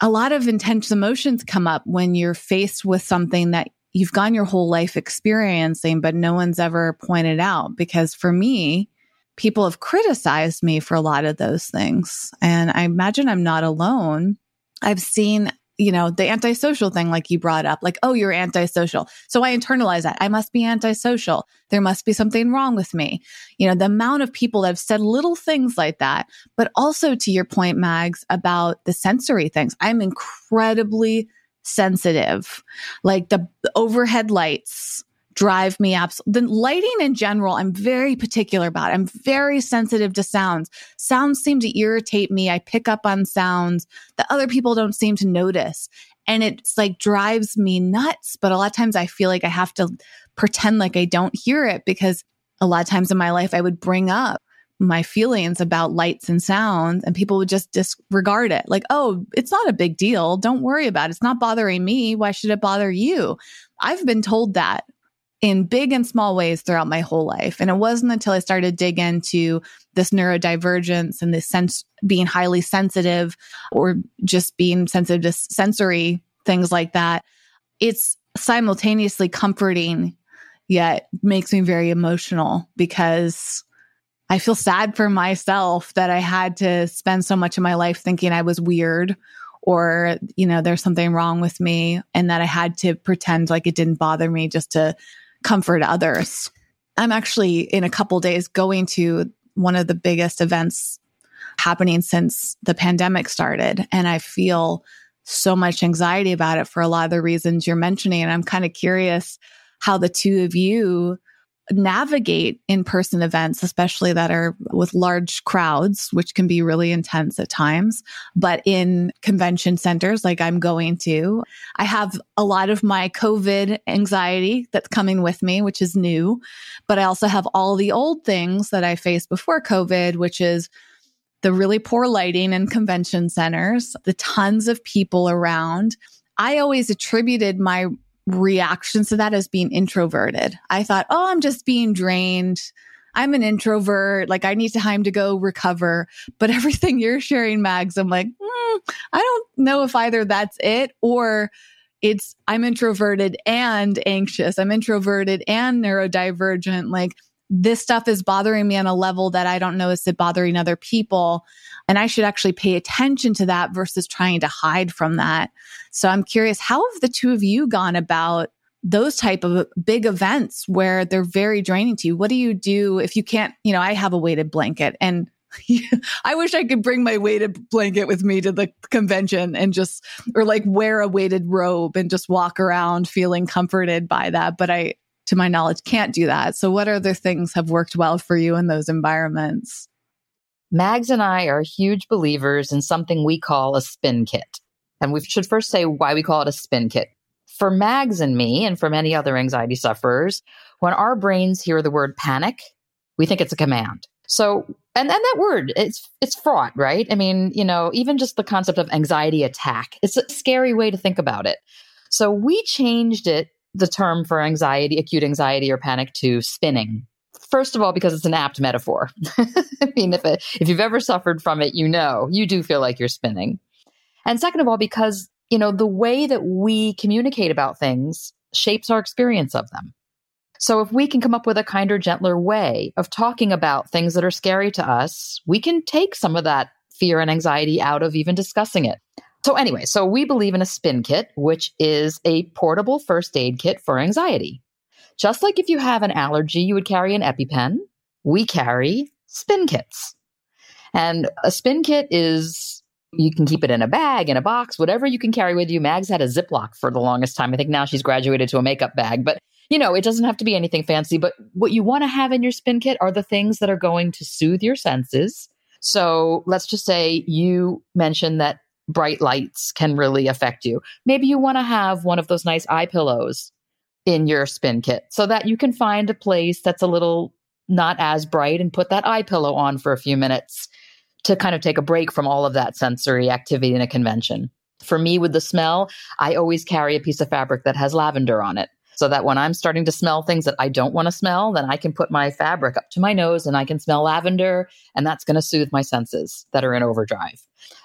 a lot of intense emotions come up when you're faced with something that you've gone your whole life experiencing, but no one's ever pointed out. Because for me, people have criticized me for a lot of those things. And I imagine I'm not alone. I've seen you know, the antisocial thing, like you brought up, like, oh, you're antisocial. So I internalize that. I must be antisocial. There must be something wrong with me. You know, the amount of people that have said little things like that, but also to your point, Mags, about the sensory things. I'm incredibly sensitive. Like the overhead lights, drive me absolutely. The lighting in general, I'm very particular about. I'm very sensitive to sounds. Sounds seem to irritate me. I pick up on sounds that other people don't seem to notice. And it's like drives me nuts. But a lot of times I feel like I have to pretend like I don't hear it because a lot of times in my life I would bring up my feelings about lights and sounds and people would just disregard it. Like, oh, it's not a big deal. Don't worry about it. It's not bothering me. Why should it bother you? I've been told that in big and small ways throughout my whole life. And it wasn't until I started to dig into this neurodivergence and this sense being highly sensitive or just being sensitive to sensory things like that. It's simultaneously comforting, yet makes me very emotional because I feel sad for myself that I had to spend so much of my life thinking I was weird or, you know, there's something wrong with me and that I had to pretend like it didn't bother me just to comfort others. I'm actually in a couple days going to one of the biggest events happening since the pandemic started. And I feel so much anxiety about it for a lot of the reasons you're mentioning. And I'm kind of curious how the two of you navigate in person events, especially that are with large crowds, which can be really intense at times. But in convention centers, like I'm going to, I have a lot of my COVID anxiety that's coming with me, which is new. But I also have all the old things that I faced before COVID, which is the really poor lighting in convention centers, the tons of people around. I always attributed my reactions to that as being introverted. I thought, oh, I'm just being drained. I'm an introvert. Like I need time to go recover. But everything you're sharing, Mags, I'm like, mm, I don't know if either that's it or it's I'm introverted and anxious. I'm introverted and neurodivergent. Like this stuff is bothering me on a level that I don't know is it bothering other people. And I should actually pay attention to that versus trying to hide from that. So I'm curious, how have the two of you gone about those type of big events where they're very draining to you? What do you do if you can't, you know, I have a weighted blanket and I wish I could bring my weighted blanket with me to the convention and just, or like wear a weighted robe and just walk around feeling comforted by that. But I, to my knowledge, can't do that. So, what other things have worked well for you in those environments? Mags and I are huge believers in something we call a spin kit. And we should first say why we call it a spin kit. For Mags and me, and for many other anxiety sufferers, when our brains hear the word panic, we think it's a command. So, and, and that word, it's, it's fraught, right? I mean, you know, even just the concept of anxiety attack, it's a scary way to think about it. So we changed it the term for anxiety, acute anxiety or panic to spinning. First of all, because it's an apt metaphor. I mean, if, it, if you've ever suffered from it, you know, you do feel like you're spinning. And second of all, because, you know, the way that we communicate about things shapes our experience of them. So if we can come up with a kinder, gentler way of talking about things that are scary to us, we can take some of that fear and anxiety out of even discussing it. So, anyway, so we believe in a spin kit, which is a portable first aid kit for anxiety. Just like if you have an allergy, you would carry an EpiPen, we carry spin kits. And a spin kit is you can keep it in a bag, in a box, whatever you can carry with you. Mags had a Ziploc for the longest time. I think now she's graduated to a makeup bag, but you know, it doesn't have to be anything fancy. But what you want to have in your spin kit are the things that are going to soothe your senses. So let's just say you mentioned that bright lights can really affect you. Maybe you want to have one of those nice eye pillows in your spin kit so that you can find a place that's a little not as bright and put that eye pillow on for a few minutes to kind of take a break from all of that sensory activity in a convention. For me, with the smell, I always carry a piece of fabric that has lavender on it so that when I'm starting to smell things that I don't want to smell, then I can put my fabric up to my nose and I can smell lavender, and that's going to soothe my senses that are in overdrive.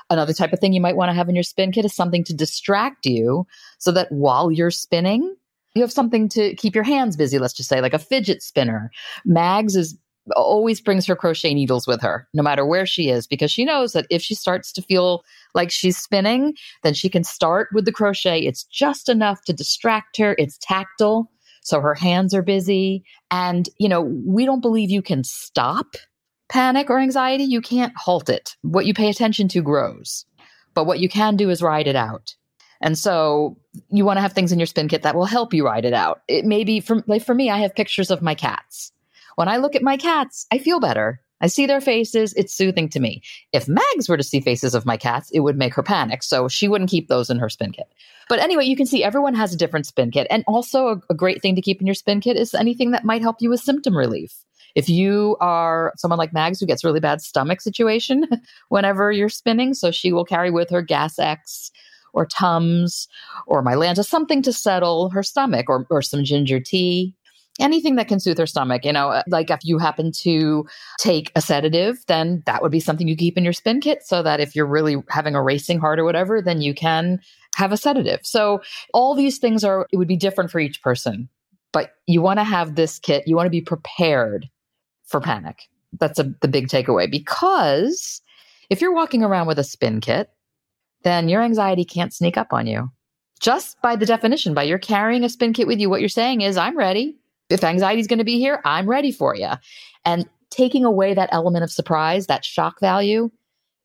Another type of thing you might want to have in your spin kit is something to distract you so that while you're spinning, you have something to keep your hands busy, let's just say, like a fidget spinner. Mags is always brings her crochet needles with her, no matter where she is, because she knows that if she starts to feel like she's spinning, then she can start with the crochet. It's just enough to distract her. It's tactile. So her hands are busy. And, you know, we don't believe you can stop panic or anxiety. You can't halt it. What you pay attention to grows. But what you can do is ride it out. And so you want to have things in your spin kit that will help you ride it out. It may be for, like for me, I have pictures of my cats. When I look at my cats, I feel better. I see their faces. It's soothing to me. If Mags were to see faces of my cats, it would make her panic. So she wouldn't keep those in her spin kit. But anyway, you can see everyone has a different spin kit. And also, a, a great thing to keep in your spin kit is anything that might help you with symptom relief. If you are someone like Mags who gets really bad stomach situation whenever you're spinning, so she will carry with her Gas X or Tums or Mylanta, something to settle her stomach or, or some ginger tea anything that can soothe her stomach. You know, uh, like if you happen to take a sedative, then that would be something you keep in your spin kit so that if you're really having a racing heart or whatever, then you can have a sedative. So all these things are, it would be different for each person. But you want to have this kit, you want to be prepared for panic. That's a, the big takeaway because if you're walking around with a spin kit, then your anxiety can't sneak up on you. Just by the definition, by you're carrying a spin kit with you, what you're saying is, I'm ready. If anxiety is going to be here, I'm ready for you. And taking away that element of surprise, that shock value,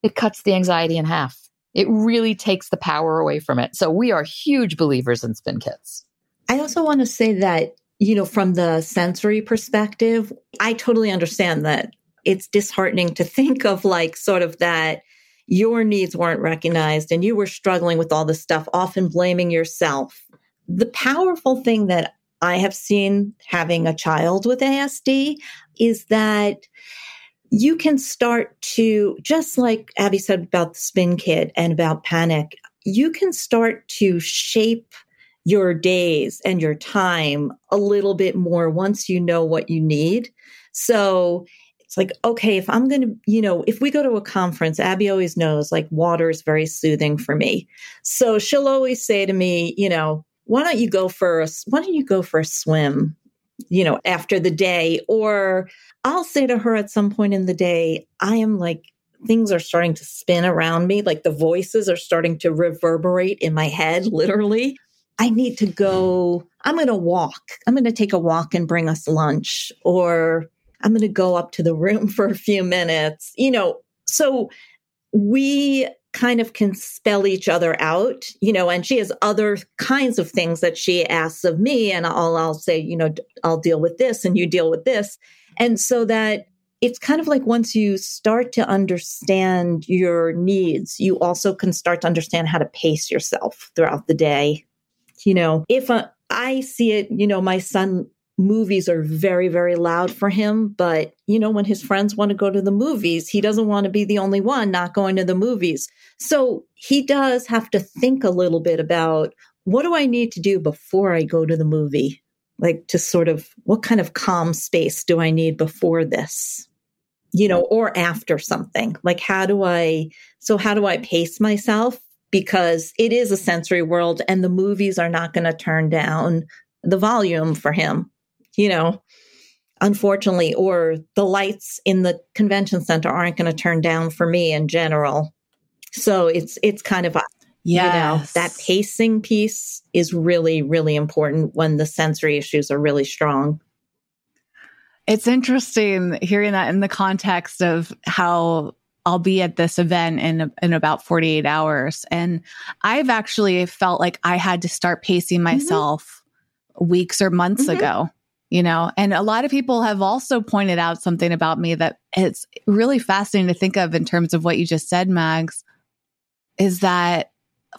it cuts the anxiety in half. It really takes the power away from it. So we are huge believers in spin kits. I also want to say that, you know, from the sensory perspective, I totally understand that it's disheartening to think of like sort of that your needs weren't recognized and you were struggling with all this stuff, often blaming yourself. The powerful thing that I have seen having a child with ASD is that you can start to, just like Abby said about the spin kit and about panic, you can start to shape your days and your time a little bit more once you know what you need. So it's like, okay, if I'm going to, you know, if we go to a conference, Abby always knows like water is very soothing for me. So she'll always say to me, you know, why don't you go for a, why don't you go for a swim, you know, after the day? Or I'll say to her at some point in the day, I am like, things are starting to spin around me. Like the voices are starting to reverberate in my head, literally. I need to go. I'm going to walk. I'm going to take a walk and bring us lunch, or I'm going to go up to the room for a few minutes. You know, so we kind of can spell each other out, you know, and she has other kinds of things that she asks of me. And I'll, I'll say, you know, I'll deal with this and you deal with this. And so that it's kind of like once you start to understand your needs, you also can start to understand how to pace yourself throughout the day. You know, if a, I see it, you know, my son movies are very, very loud for him. But, you know, when his friends want to go to the movies, he doesn't want to be the only one not going to the movies. So he does have to think a little bit about what do I need to do before I go to the movie? Like to sort of what kind of calm space do I need before this? You know, or after something. Like how do I, so how do I pace myself? Because it is a sensory world and the movies are not going to turn down the volume for him you know, unfortunately, or the lights in the convention center aren't going to turn down for me in general. So it's it's kind of a yes. you know that pacing piece is really really important when the sensory issues are really strong. It's interesting hearing that in the context of how I'll be at this event in in about 48 hours and I've actually felt like I had to start pacing mm-hmm. myself mm-hmm. weeks or months mm-hmm. ago you know and a lot of people have also pointed out something about me that it's really fascinating to think of in terms of what you just said mags is that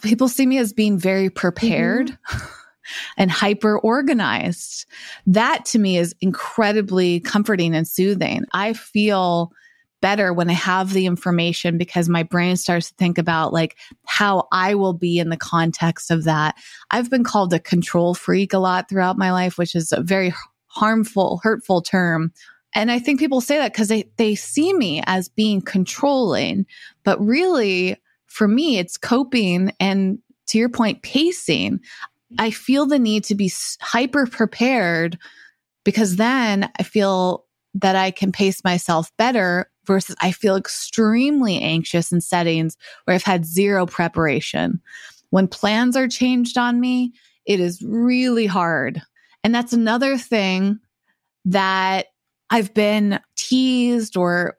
people see me as being very prepared mm-hmm. and hyper organized that to me is incredibly comforting and soothing i feel better when I have the information because my brain starts to think about like how I will be in the context of that. I've been called a control freak a lot throughout my life, which is a very harmful, hurtful term. And I think people say that because they, they see me as being controlling. But really, for me, it's coping and to your point, pacing. I feel the need to be hyper prepared because then I feel that I can pace myself better versus I feel extremely anxious in settings where I've had zero preparation. When plans are changed on me, it is really hard. And that's another thing that I've been teased or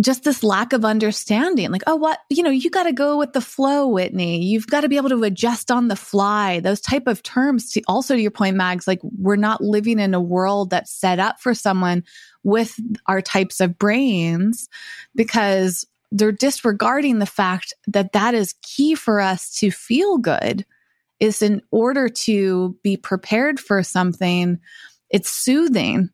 just this lack of understanding like oh what you know you got to go with the flow whitney. You've got to be able to adjust on the fly. Those type of terms to also to your point mags like we're not living in a world that's set up for someone with our types of brains because they're disregarding the fact that that is key for us to feel good is in order to be prepared for something it's soothing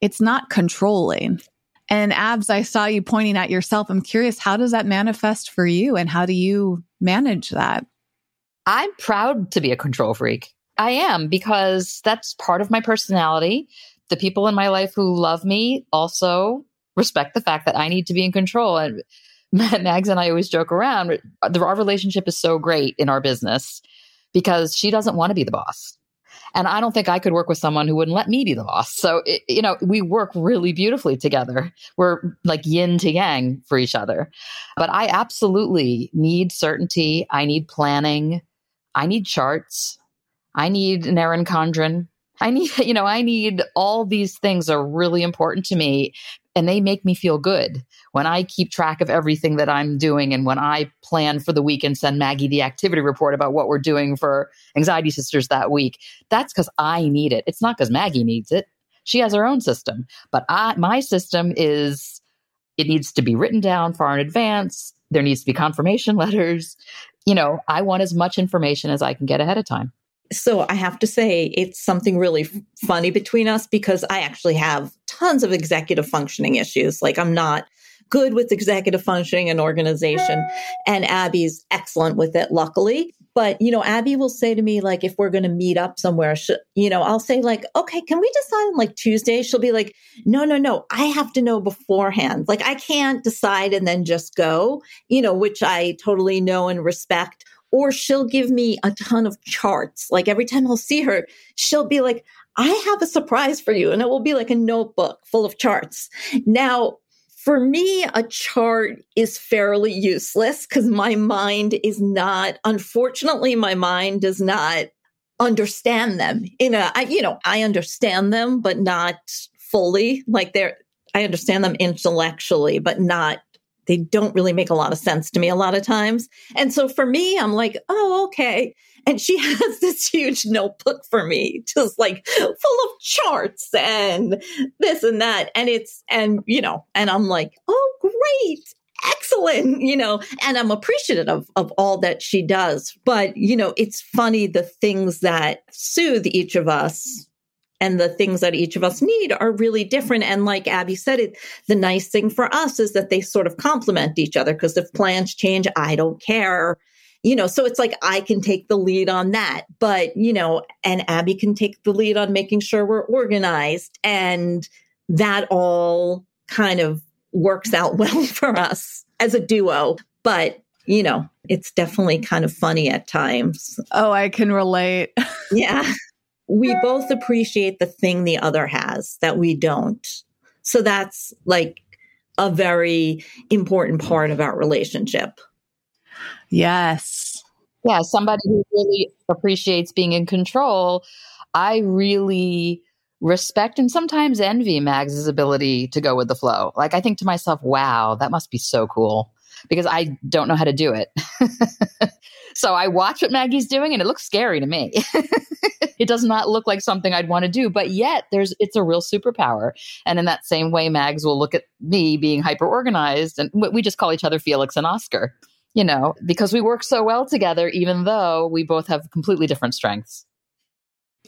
it's not controlling and abs, I saw you pointing at yourself. I'm curious, how does that manifest for you and how do you manage that? I'm proud to be a control freak. I am because that's part of my personality. The people in my life who love me also respect the fact that I need to be in control. And Mags and I always joke around. Our relationship is so great in our business because she doesn't want to be the boss. And I don't think I could work with someone who wouldn't let me be the boss. So, it, you know, we work really beautifully together. We're like yin to yang for each other. But I absolutely need certainty. I need planning. I need charts. I need an Erin Condren. I need, you know, I need all these things are really important to me and they make me feel good when I keep track of everything that I'm doing and when I plan for the week and send Maggie the activity report about what we're doing for Anxiety Sisters that week. That's because I need it. It's not because Maggie needs it. She has her own system, but I, my system is it needs to be written down far in advance. There needs to be confirmation letters. You know, I want as much information as I can get ahead of time. So I have to say, it's something really funny between us because I actually have tons of executive functioning issues. Like, I'm not good with executive functioning and organization, and Abby's excellent with it, luckily. But, you know, Abby will say to me, like, if we're going to meet up somewhere, sh- you know, I'll say, like, okay, can we decide on like Tuesday? She'll be like, no, no, no, I have to know beforehand. Like, I can't decide and then just go, you know, which I totally know and respect or she'll give me a ton of charts. Like every time I'll see her, she'll be like, I have a surprise for you. And it will be like a notebook full of charts. Now, for me, a chart is fairly useless because my mind is not, unfortunately, my mind does not understand them in a, I, you know, I understand them, but not fully. Like they're, I understand them intellectually, but not they don't really make a lot of sense to me a lot of times. And so for me, I'm like, oh, okay. And she has this huge notebook for me, just like full of charts and this and that. And it's, and, you know, and I'm like, oh, great. Excellent, you know, and I'm appreciative of, of all that she does. But, you know, it's funny the things that soothe each of us and the things that each of us need are really different. And like Abby said, it, the nice thing for us is that they sort of complement each other because if plans change, I don't care. You know, so it's like I can take the lead on that, but you know, and Abby can take the lead on making sure we're organized and that all kind of works out well for us as a duo. But you know, it's definitely kind of funny at times. Oh, I can relate. yeah we both appreciate the thing the other has that we don't. So that's like a very important part of our relationship. Yes. Yeah, somebody who really appreciates being in control. I really respect and sometimes envy Mags's ability to go with the flow. Like I think to myself, wow, that must be so cool because I don't know how to do it. so I watch what Maggie's doing and it looks scary to me. it does not look like something I'd want to do, but yet there's it's a real superpower. And in that same way, Mags will look at me being hyper organized, and we just call each other Felix and Oscar. You know, because we work so well together, even though we both have completely different strengths.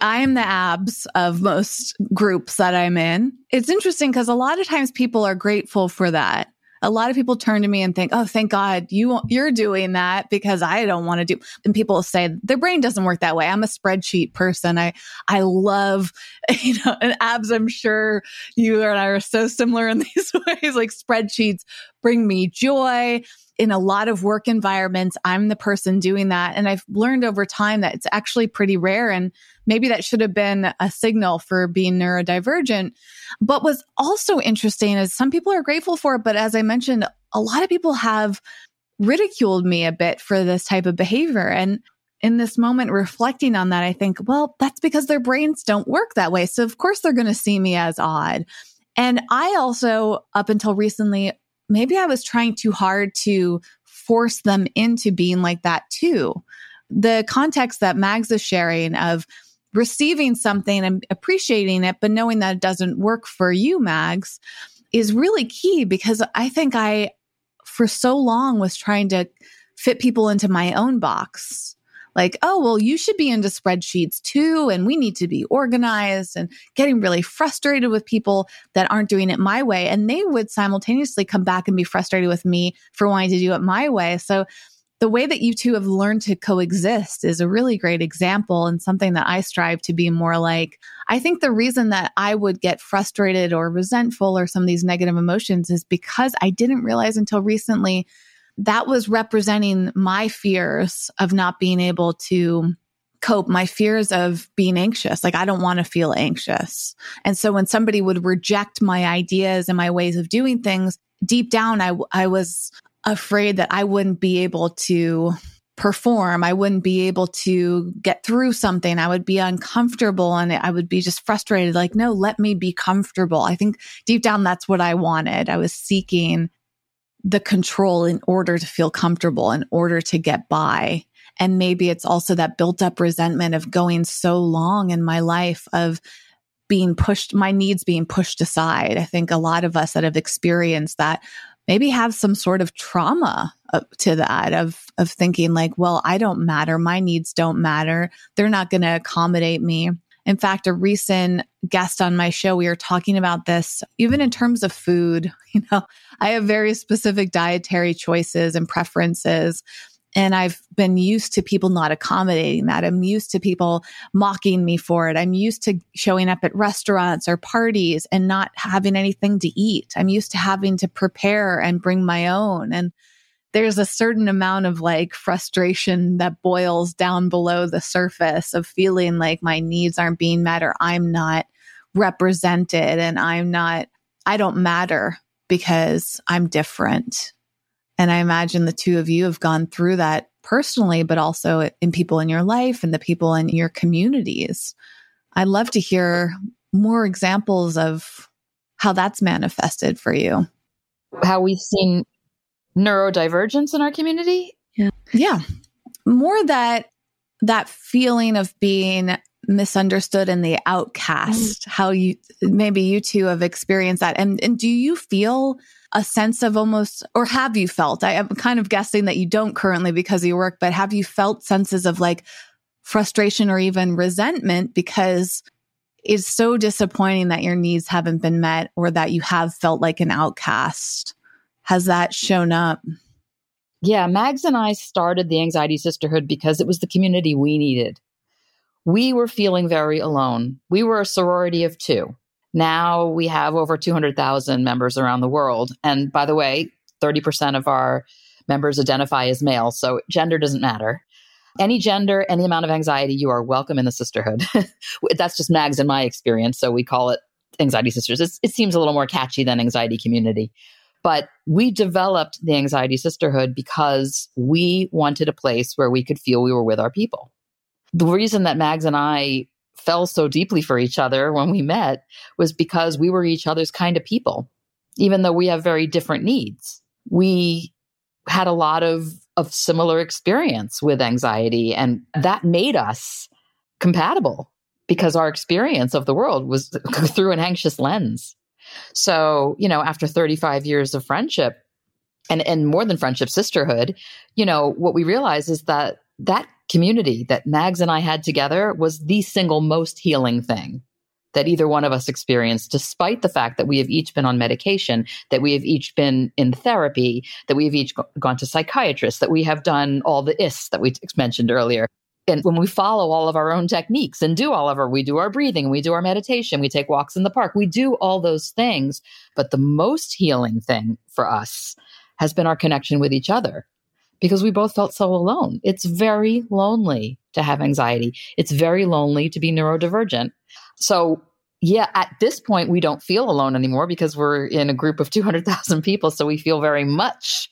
I am the abs of most groups that I'm in. It's interesting because a lot of times people are grateful for that a lot of people turn to me and think, "Oh, thank God you you're doing that because I don't want to do." And people say their brain doesn't work that way. I'm a spreadsheet person. I I love you know and abs. I'm sure you and I are so similar in these ways, like spreadsheets, bring me joy. In a lot of work environments, I'm the person doing that. And I've learned over time that it's actually pretty rare. And maybe that should have been a signal for being neurodivergent. But what's also interesting is some people are grateful for it. But as I mentioned, a lot of people have ridiculed me a bit for this type of behavior. And in this moment, reflecting on that, I think, well, that's because their brains don't work that way. So of course they're going to see me as odd. And I also, up until recently, maybe I was trying too hard to force them into being like that too. The context that Mags is sharing of receiving something and appreciating it, but knowing that it doesn't work for you, Mags, is really key because I think I, for so long, was trying to fit people into my own box like, oh, well, you should be into spreadsheets too. And we need to be organized and getting really frustrated with people that aren't doing it my way. And they would simultaneously come back and be frustrated with me for wanting to do it my way. So the way that you two have learned to coexist is a really great example and something that I strive to be more like. I think the reason that I would get frustrated or resentful or some of these negative emotions is because I didn't realize until recently that was representing my fears of not being able to cope, my fears of being anxious. Like, I don't want to feel anxious. And so when somebody would reject my ideas and my ways of doing things, deep down, I, I was afraid that I wouldn't be able to perform. I wouldn't be able to get through something. I would be uncomfortable and I would be just frustrated. Like, no, let me be comfortable. I think deep down, that's what I wanted. I was seeking the control in order to feel comfortable, in order to get by. And maybe it's also that built up resentment of going so long in my life of being pushed, my needs being pushed aside. I think a lot of us that have experienced that maybe have some sort of trauma to that of, of thinking like, well, I don't matter. My needs don't matter. They're not going to accommodate me. In fact, a recent guest on my show, we were talking about this, even in terms of food. You know, I have very specific dietary choices and preferences. And I've been used to people not accommodating that. I'm used to people mocking me for it. I'm used to showing up at restaurants or parties and not having anything to eat. I'm used to having to prepare and bring my own. And there's a certain amount of like frustration that boils down below the surface of feeling like my needs aren't being met or I'm not represented and I'm not, I don't matter because I'm different. And I imagine the two of you have gone through that personally, but also in people in your life and the people in your communities. I'd love to hear more examples of how that's manifested for you. How we've seen neurodivergence in our community. Yeah. Yeah. More that that feeling of being misunderstood and the outcast, mm. how you maybe you two have experienced that. And and do you feel a sense of almost or have you felt? I am kind of guessing that you don't currently because of your work, but have you felt senses of like frustration or even resentment because it's so disappointing that your needs haven't been met or that you have felt like an outcast? Has that shown up? Yeah, Mags and I started the Anxiety Sisterhood because it was the community we needed. We were feeling very alone. We were a sorority of two. Now we have over 200,000 members around the world. And by the way, 30% of our members identify as male, so gender doesn't matter. Any gender, any amount of anxiety, you are welcome in the sisterhood. That's just Mags in my experience, so we call it Anxiety Sisters. It's, it seems a little more catchy than Anxiety Community. But we developed the Anxiety Sisterhood because we wanted a place where we could feel we were with our people. The reason that Mags and I fell so deeply for each other when we met was because we were each other's kind of people, even though we have very different needs. We had a lot of, of similar experience with anxiety, and that made us compatible because our experience of the world was through an anxious lens. So, you know, after 35 years of friendship and, and more than friendship, sisterhood, you know, what we realize is that that community that Mags and I had together was the single most healing thing that either one of us experienced, despite the fact that we have each been on medication, that we have each been in therapy, that we have each go- gone to psychiatrists, that we have done all the IS that we mentioned earlier. And when we follow all of our own techniques and do all of our we do our breathing we do our meditation we take walks in the park we do all those things. But the most healing thing for us has been our connection with each other because we both felt so alone. It's very lonely to have anxiety. It's very lonely to be neurodivergent. So yeah at this point we don't feel alone anymore because we're in a group of 200,000 people. So we feel very much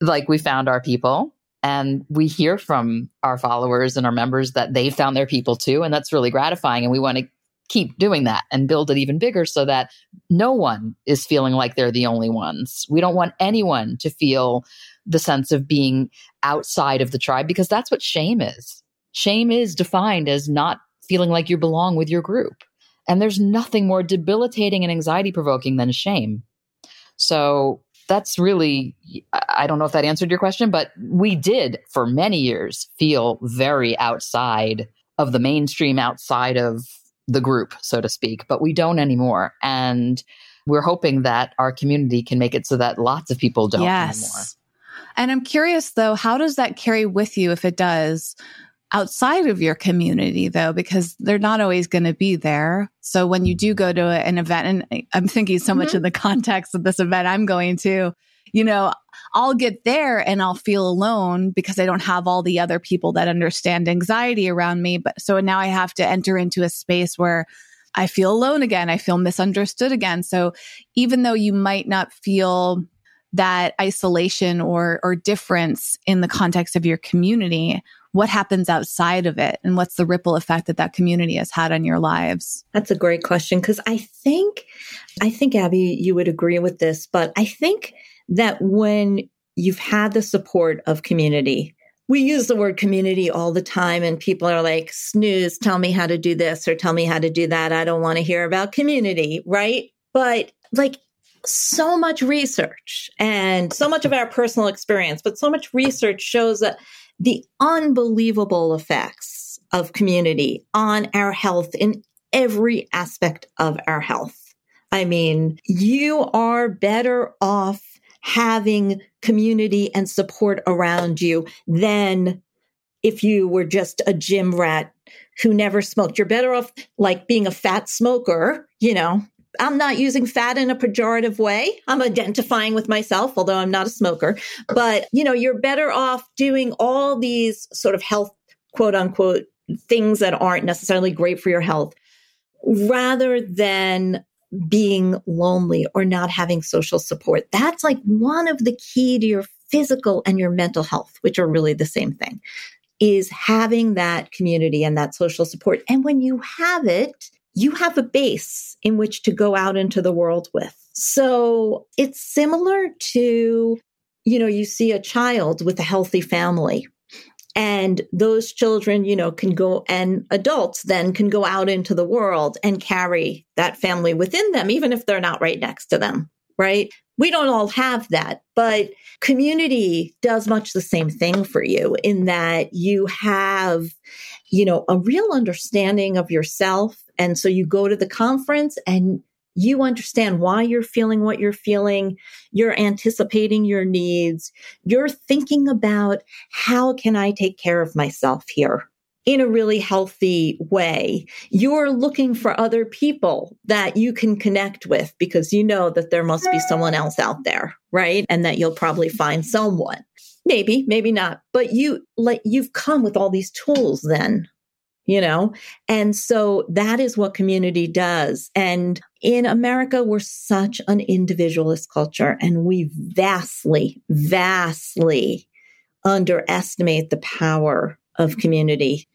like we found our people and we hear from our followers and our members that they found their people too. And that's really gratifying. And we want to keep doing that and build it even bigger so that no one is feeling like they're the only ones. We don't want anyone to feel the sense of being outside of the tribe because that's what shame is. Shame is defined as not feeling like you belong with your group. And there's nothing more debilitating and anxiety provoking than shame. So that's really, I don't know if that answered your question, but we did for many years feel very outside of the mainstream, outside of the group, so to speak, but we don't anymore. And we're hoping that our community can make it so that lots of people don't yes. anymore. And I'm curious though, how does that carry with you if it does? Outside of your community though because they're not always going to be there. So when you do go to an event and i'm thinking so mm-hmm. much in the context of this event i'm going to you know i'll get there and i'll feel alone because i don't have all the other people that understand anxiety around me. But so now i have to enter into a space where i feel alone again. I feel misunderstood again. So even though you might not feel that isolation or or difference in the context of your community what happens outside of it and what's the ripple effect that that community has had on your lives? That's a great question because i think i think abby you would agree with this but i think that when you've had the support of community we use the word community all the time and people are like snooze tell me how to do this or tell me how to do that. I don't want to hear about community right? But like so much research and so much of our personal experience but so much research shows that the unbelievable effects of community on our health in every aspect of our health. I mean, you are better off having community and support around you than if you were just a gym rat who never smoked. You're better off like being a fat smoker, you know, I'm not using fat in a pejorative way. I'm identifying with myself, although I'm not a smoker. But, you know, you're better off doing all these sort of health, quote unquote, things that aren't necessarily great for your health rather than being lonely or not having social support. That's like one of the key to your physical and your mental health, which are really the same thing, is having that community and that social support. And when you have it, you have a base in which to go out into the world with. So it's similar to, you know, you see a child with a healthy family and those children, you know, can go and adults then can go out into the world and carry that family within them, even if they're not right next to them. Right. We don't all have that, but community does much the same thing for you in that you have, you know, a real understanding of yourself and so you go to the conference and you understand why you're feeling what you're feeling. You're anticipating your needs. You're thinking about how can I take care of myself here? in a really healthy way. You're looking for other people that you can connect with because you know that there must be someone else out there, right? And that you'll probably find someone. Maybe, maybe not, but you like you've come with all these tools then you know? And so that is what community does. And in America, we're such an individualist culture and we vastly, vastly underestimate the power of community.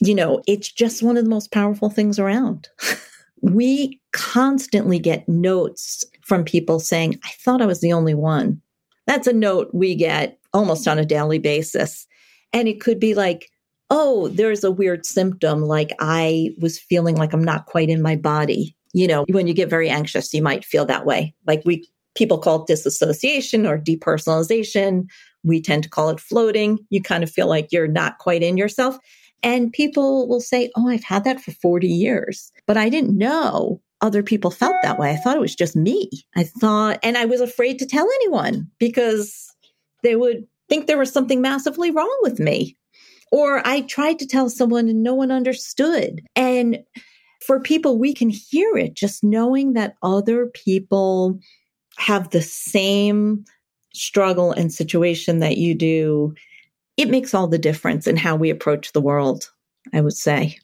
You know, it's just one of the most powerful things around. we constantly get notes from people saying, I thought I was the only one. That's a note we get almost on a daily basis. And it could be like, oh, there's a weird symptom, like I was feeling like I'm not quite in my body. You know, when you get very anxious, you might feel that way. Like we people call it disassociation or depersonalization. We tend to call it floating. You kind of feel like you're not quite in yourself. And people will say, Oh, I've had that for 40 years, but I didn't know other people felt that way. I thought it was just me. I thought, and I was afraid to tell anyone because they would think there was something massively wrong with me. Or I tried to tell someone and no one understood. And for people, we can hear it just knowing that other people have the same struggle and situation that you do. It makes all the difference in how we approach the world, I would say.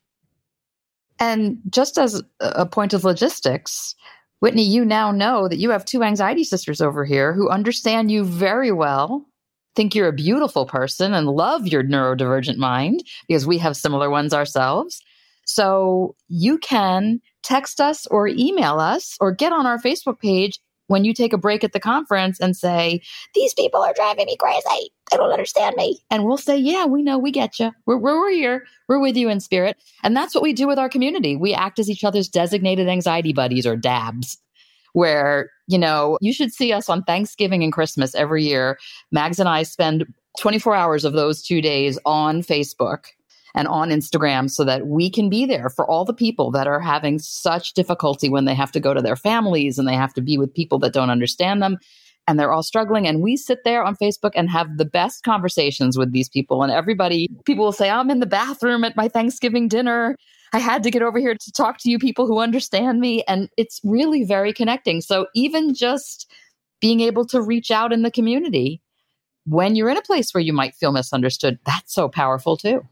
And just as a point of logistics, Whitney, you now know that you have two anxiety sisters over here who understand you very well, think you're a beautiful person, and love your neurodivergent mind because we have similar ones ourselves. So you can text us or email us or get on our Facebook page when you take a break at the conference and say, These people are driving me crazy. They don't understand me. And we'll say, Yeah, we know, we get you. We're, we're, here. We're with you in spirit. And that's what we do with our community. We act as each other's designated anxiety buddies or DABs, where, you know, you should see us on Thanksgiving and Christmas every year. Mags and I spend 24 hours of those two days on Facebook and on Instagram so that we can be there for all the people that are having such difficulty when they have to go to their families and they have to be with people that don't understand them and they're all struggling. And we sit there on Facebook and have the best conversations with these people. And everybody, people will say, I'm in the bathroom at my Thanksgiving dinner. I had to get over here to talk to you people who understand me. And it's really very connecting. So even just being able to reach out in the community when you're in a place where you might feel misunderstood, that's so powerful too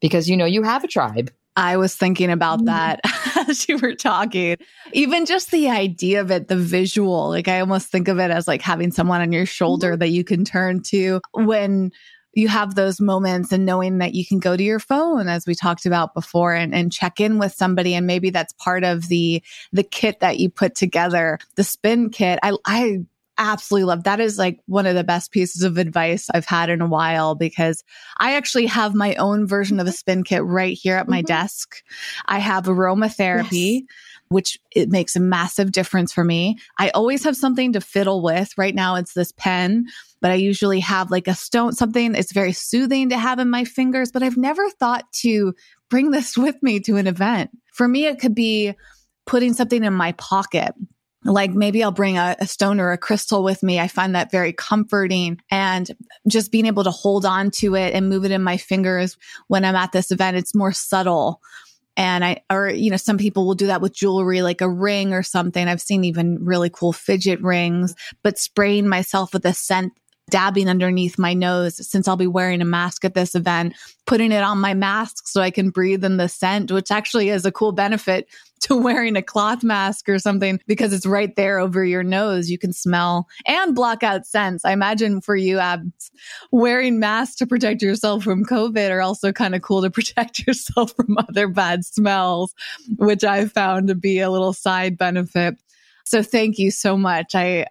because you know you have a tribe. I was thinking about mm-hmm. that as you were talking. Even just the idea of it, the visual, like I almost think of it as like having someone on your shoulder mm-hmm. that you can turn to when you have those moments and knowing that you can go to your phone as we talked about before and, and check in with somebody and maybe that's part of the the kit that you put together the spin kit i i absolutely love that is like one of the best pieces of advice I've had in a while because I actually have my own version of a spin kit right here at my mm-hmm. desk. I have aromatherapy. Yes. Which it makes a massive difference for me. I always have something to fiddle with. Right now it's this pen, but I usually have like a stone, something it's very soothing to have in my fingers, but I've never thought to bring this with me to an event. For me, it could be putting something in my pocket like maybe I'll bring a, a, stone or a crystal with me. I find that very comforting and just being able to hold on to it and move it in my fingers when I'm at this event. It's more subtle. And I, or, you know, some people will do that with jewelry, like a ring or something. I've seen even really cool fidget rings, but spraying myself with a scent dabbing underneath my nose since I'll be wearing a mask at this event, putting it on my mask so I can breathe in the scent, which actually is a cool benefit to wearing a cloth mask or something because it's right there over your nose. You can smell and block out scents. I imagine for you, Abs, wearing masks to protect yourself from COVID are also kind of cool to protect yourself from other bad smells, which I've found to be a little side benefit. So thank you so much. I,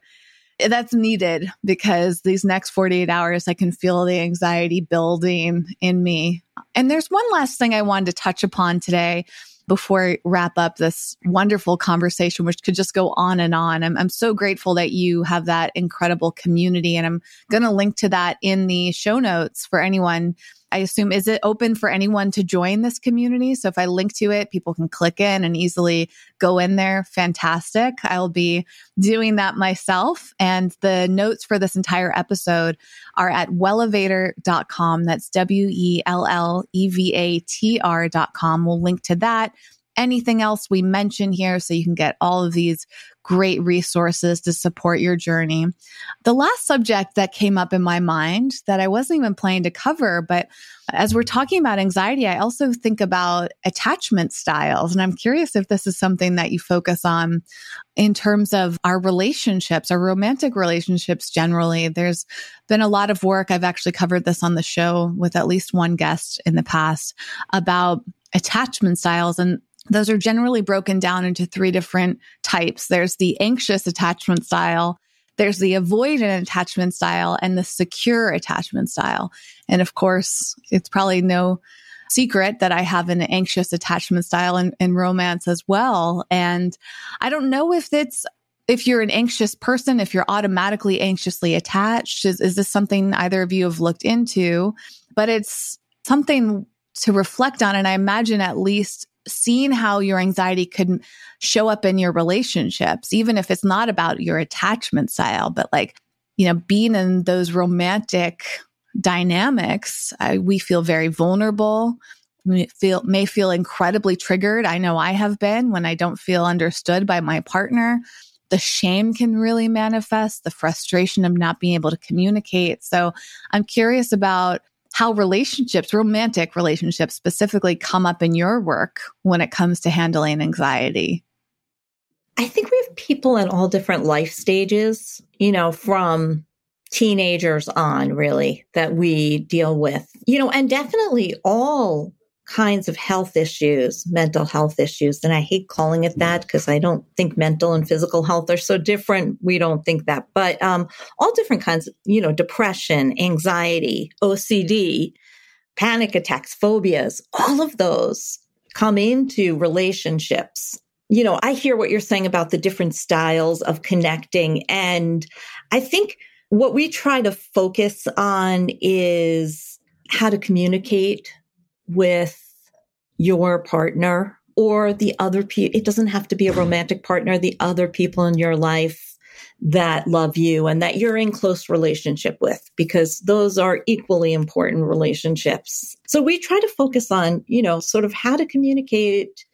that's needed because these next 48 hours, I can feel the anxiety building in me. And there's one last thing I wanted to touch upon today before I wrap up this wonderful conversation, which could just go on and on. I'm, I'm so grateful that you have that incredible community. And I'm going to link to that in the show notes for anyone I assume, is it open for anyone to join this community? So if I link to it, people can click in and easily go in there. Fantastic. I'll be doing that myself. And the notes for this entire episode are at wellevatr.com. That's W E L L E V A T R.com. We'll link to that anything else we mention here so you can get all of these great resources to support your journey. The last subject that came up in my mind that I wasn't even planning to cover, but as we're talking about anxiety, I also think about attachment styles. And I'm curious if this is something that you focus on in terms of our relationships, our romantic relationships generally. There's been a lot of work. I've actually covered this on the show with at least one guest in the past about attachment styles. And those are generally broken down into three different types. There's the anxious attachment style, there's the avoidant attachment style, and the secure attachment style. And of course, it's probably no secret that I have an anxious attachment style in, in romance as well. And I don't know if it's if you're an anxious person, if you're automatically anxiously attached, is, is this something either of you have looked into? But it's something to reflect on. And I imagine at least seeing how your anxiety could show up in your relationships, even if it's not about your attachment style, but like, you know, being in those romantic dynamics, I, we feel very vulnerable. We feel may feel incredibly triggered. I know I have been when I don't feel understood by my partner. The shame can really manifest, the frustration of not being able to communicate. So I'm curious about how relationships, romantic relationships specifically, come up in your work when it comes to handling anxiety. I think we have people in all different life stages, you know, from teenagers on, really, that we deal with, you know, and definitely all kinds of health issues, mental health issues. And I hate calling it that because I don't think mental and physical health are so different. We don't think that, but um, all different kinds, you know, depression, anxiety, OCD, panic attacks, phobias, all of those come into relationships you know, I hear what you're saying about the different styles of connecting. And I think what we try to focus on is how to communicate with your partner or the other people. It doesn't have to be a romantic partner, the other people in your life that love you and that you're in close relationship with because those are equally important relationships. So we try to focus on, you know, sort of how to communicate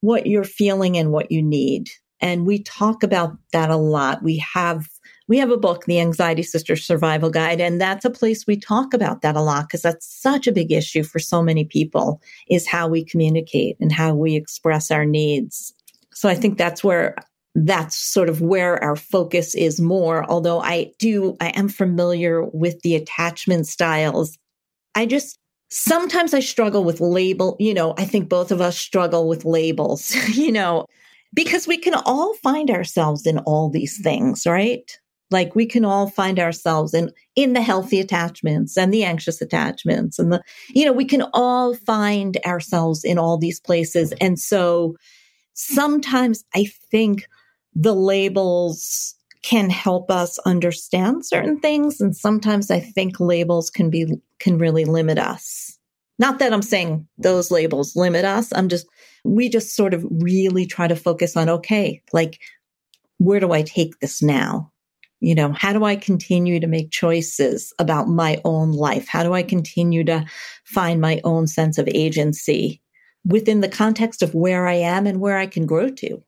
what you're feeling and what you need. And we talk about that a lot. We have we have a book, The Anxiety Sister Survival Guide, and that's a place we talk about that a lot because that's such a big issue for so many people is how we communicate and how we express our needs. So I think that's where that's sort of where our focus is more. Although I do, I am familiar with the attachment styles. I just, sometimes I struggle with label, you know, I think both of us struggle with labels, you know, because we can all find ourselves in all these things, right? Like we can all find ourselves in, in the healthy attachments and the anxious attachments and the, you know, we can all find ourselves in all these places. And so sometimes I think the labels can help us understand certain things. And sometimes I think labels can be, can really limit us. Not that I'm saying those labels limit us. I'm just, we just sort of really try to focus on, okay, like, where do I take this now? You know, how do I continue to make choices about my own life? How do I continue to find my own sense of agency within the context of where I am and where I can grow to?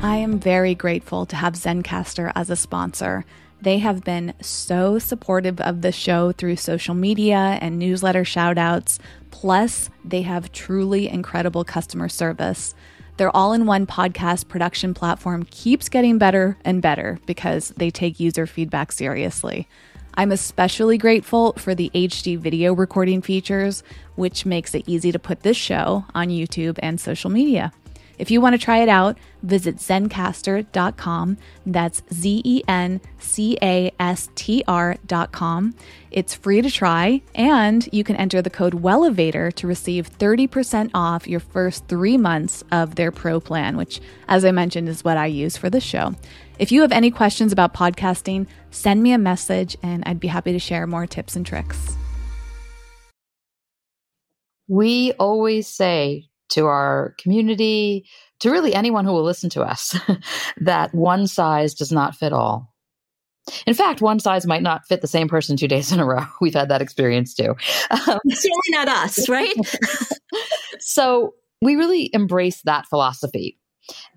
I am very grateful to have Zencastr as a sponsor. They have been so supportive of the show through social media and newsletter shoutouts. Plus, they have truly incredible customer service. Their all in one podcast production platform keeps getting better and better because they take user feedback seriously. I'm especially grateful for the HD video recording features, which makes it easy to put this show on YouTube and social media. If you want to try it out, visit zencastr.com. That's Z E N C A S T R.com. It's free to try, and you can enter the code WELLEVATOR to receive 30% off your first three months of their pro plan, which, as I mentioned, is what I use for this show. If you have any questions about podcasting, send me a message and I'd be happy to share more tips and tricks. We always say to our community, to really anyone who will listen to us, that one size does not fit all. In fact, one size might not fit the same person two days in a row. We've had that experience too. Um, Certainly not us, right? so we really embrace that philosophy.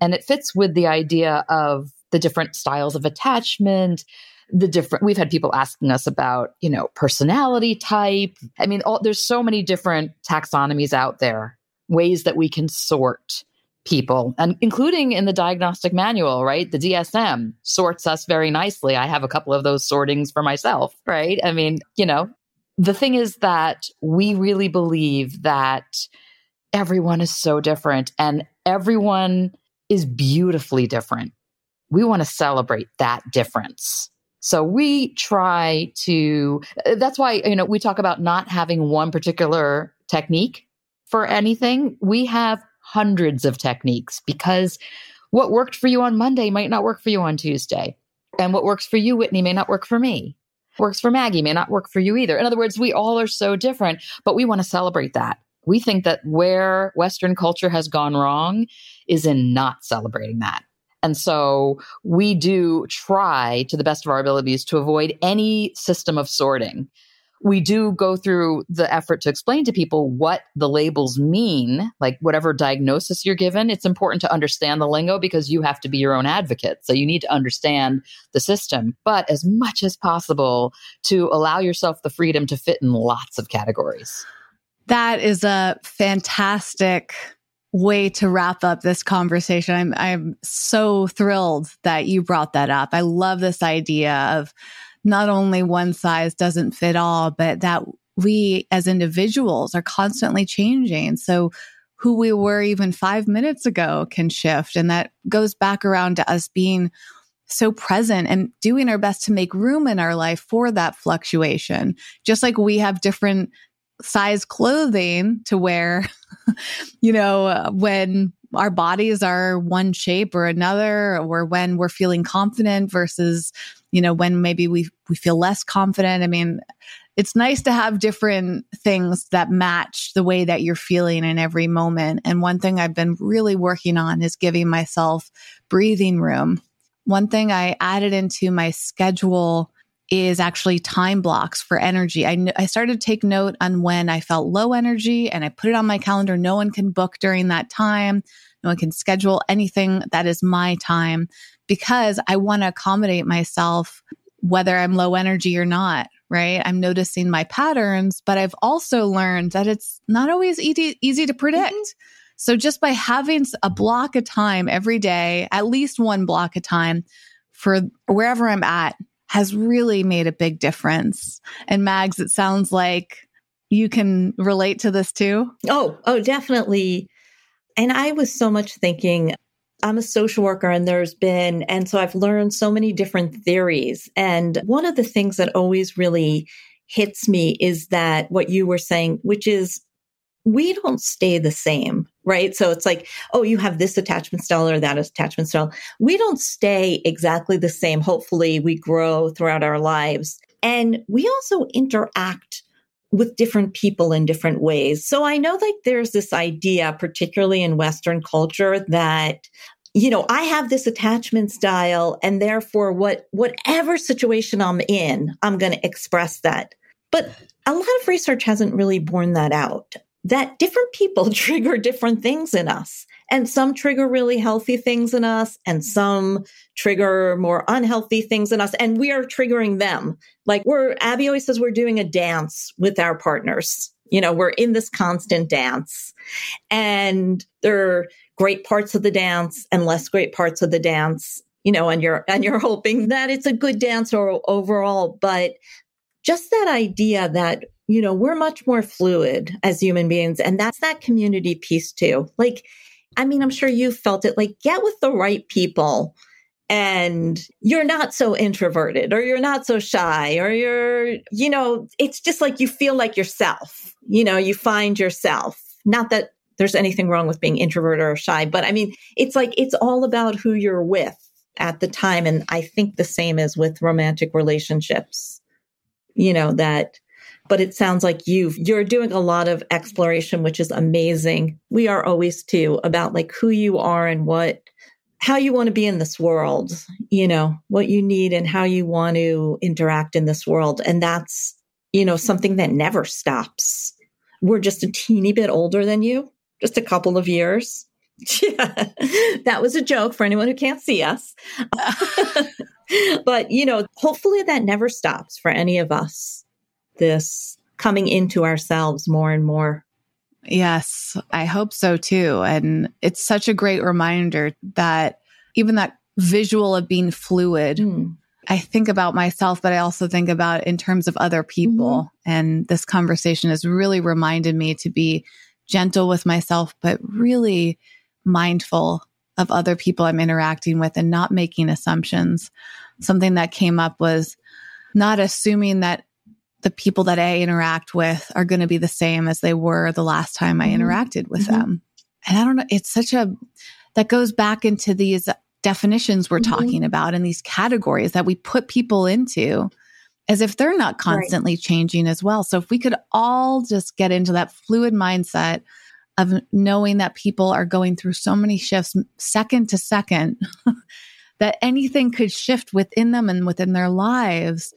And it fits with the idea of the different styles of attachment, the different we've had people asking us about you know personality type i mean all, there's so many different taxonomies out there ways that we can sort people and including in the diagnostic manual right? The dsm sorts us very nicely. I have a couple of those sortings for myself right? I mean you know the thing is that we really believe that everyone is so different and everyone is beautifully different. We want to celebrate that difference. So we try to that's why you know we talk about not having one particular technique for anything, we have hundreds of techniques because what worked for you on Monday might not work for you on Tuesday. And what works for you, Whitney, may not work for me. Works for Maggie may not work for you either. In other words, we all are so different, but we want to celebrate that. We think that where Western culture has gone wrong is in not celebrating that. And so we do try to the best of our abilities to avoid any system of sorting we do go through the effort to explain to people what the labels mean, like whatever diagnosis you're given. It's important to understand the lingo because you have to be your own advocate. So you need to understand the system, but as much as possible to allow yourself the freedom to fit in lots of categories. That is a fantastic way to wrap up this conversation. I'm I'm so thrilled that you brought that up. I love this idea of not only one size doesn't fit all, but that we as individuals are constantly changing. So who we were even five minutes ago can shift. And that goes back around to us being so present and doing our best to make room in our life for that fluctuation. Just like we have different size clothing to wear, you know, when our bodies are one shape or another, or when we're feeling confident versus, you know, when maybe we, we feel less confident. I mean, it's nice to have different things that match the way that you're feeling in every moment. And one thing I've been really working on is giving myself breathing room. One thing I added into my schedule is actually time blocks for energy. I, I started to take note on when I felt low energy and I put it on my calendar. No one can book during that time. No one can schedule anything that is my time because I want to accommodate myself whether I'm low energy or not, right? I'm noticing my patterns, but I've also learned that it's not always easy, easy to predict. Mm-hmm. So just by having a block of time every day, at least one block of time for wherever I'm at, has really made a big difference. And Mags, it sounds like you can relate to this too. Oh, oh, definitely. And I was so much thinking, I'm a social worker and there's been, and so I've learned so many different theories. And one of the things that always really hits me is that what you were saying, which is we don't stay the same, right? So it's like, oh, you have this attachment style or that attachment style. We don't stay exactly the same. Hopefully, we grow throughout our lives. And we also interact with different people in different ways. So I know like there's this idea, particularly in Western culture, that you know, I have this attachment style and therefore what whatever situation I'm in, I'm going to express that. But a lot of research hasn't really borne that out that different people trigger different things in us. And some trigger really healthy things in us, and mm-hmm. some trigger more unhealthy things in us. And we are triggering them. Like we're, Abby always says, we're doing a dance with our partners. You know, we're in this constant dance. And there are great parts of the dance and less great parts of the dance you know, and you're and you're hoping that it's a good dance or overall. But just that idea that you know, we're much more fluid as human beings. And that's that community piece too. Like, I mean, I'm sure you felt it like get with the right people and you're not so introverted or you're not so shy or you're, you know, it's just like you feel like yourself, you know, you find yourself. Not that there's anything wrong with being introverted or shy, but I mean, it's like it's all about who you're with at the time. And I think the same is with romantic relationships, you know, that but it sounds like you you're doing a lot of exploration which is amazing. We are always too about like who you are and what how you want to be in this world you know what you need and how you want to interact in this world. And that's you know something that never stops. We're just a teeny bit older than you just a couple of years. Yeah that was a joke for anyone who can't see us. But you know hopefully that never stops for any of us this coming into ourselves more and more. Yes, I hope so too. And it's such a great reminder that even that visual of being fluid, mm. I think about myself, but I also think about in terms of other people. Mm-hmm. And this conversation has really reminded me to be gentle with myself, but really mindful of other people I'm interacting with and not making assumptions. Something that came up was not assuming that the people that I interact with are going to be the same as they were the last time I mm-hmm. interacted with mm-hmm. them. And I don't know, it's such a, that goes back into these definitions we're mm-hmm. talking about and these categories that we put people into as if they're not constantly right. changing as well. So if we could all just get into that fluid mindset of knowing that people are going through so many shifts second to second, that anything could shift within them and within their lives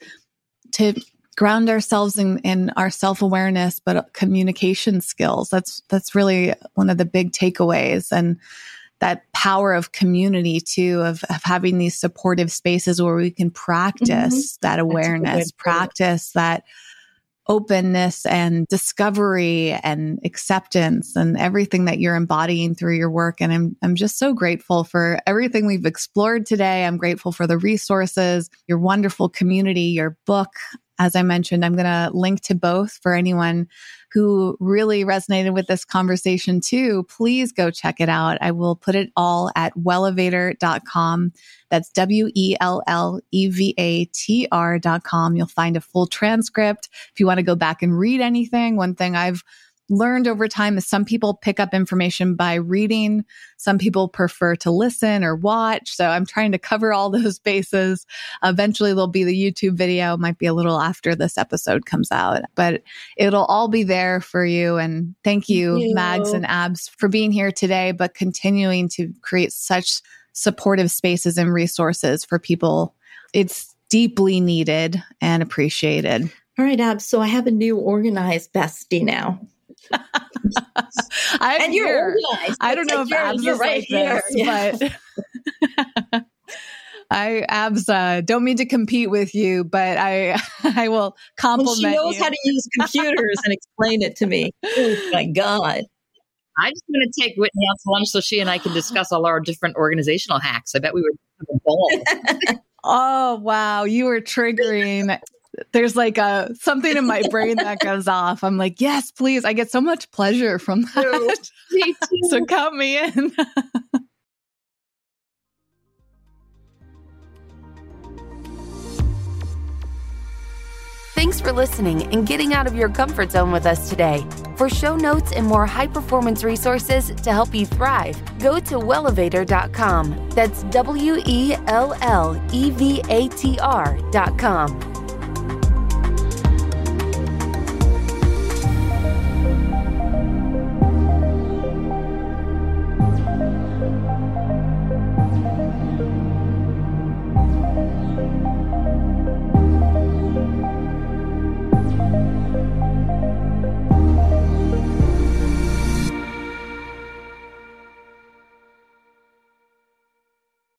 to ground ourselves in, in our self-awareness but communication skills that's that's really one of the big takeaways and that power of community too of, of having these supportive spaces where we can practice mm-hmm. that awareness practice that openness and discovery and acceptance and everything that you're embodying through your work. And I'm, I'm just so grateful for everything we've explored today. I'm grateful for the resources, your wonderful community, your book. As I mentioned, I'm going to link to both for anyone who really resonated with this conversation too. Please go check it out. I will put it all at wellevatr.com. That's W E L L E V A T R.com. You'll find a full transcript. If you want to go back and read anything, one thing I've learned over time is some people pick up information by reading. Some people prefer to listen or watch. So I'm trying to cover all those bases. Eventually there'll be the YouTube video, might be a little after this episode comes out, but it'll all be there for you. And thank you, thank you. Mags and Abs for being here today, but continuing to create such supportive spaces and resources for people. It's deeply needed and appreciated. All right, Abs. So I have a new organized bestie now. I'm and you're here. organized. I don't know if abs is right like here. this, yeah. but I abs uh, don't mean to compete with you, but I I will compliment. And she knows you. how to use computers and explain it to me. Oh my god! I just want to take Whitney out to lunch so she and I can discuss all our different organizational hacks. I bet we would have a ball. oh wow, you were triggering there's like a something in my brain that goes off. I'm like, yes, please. I get so much pleasure from that. so count me in. Thanks for listening and getting out of your comfort zone with us today. For show notes and more high performance resources to help you thrive, go to wellevatr.com. That's W E L L E V A T R.com.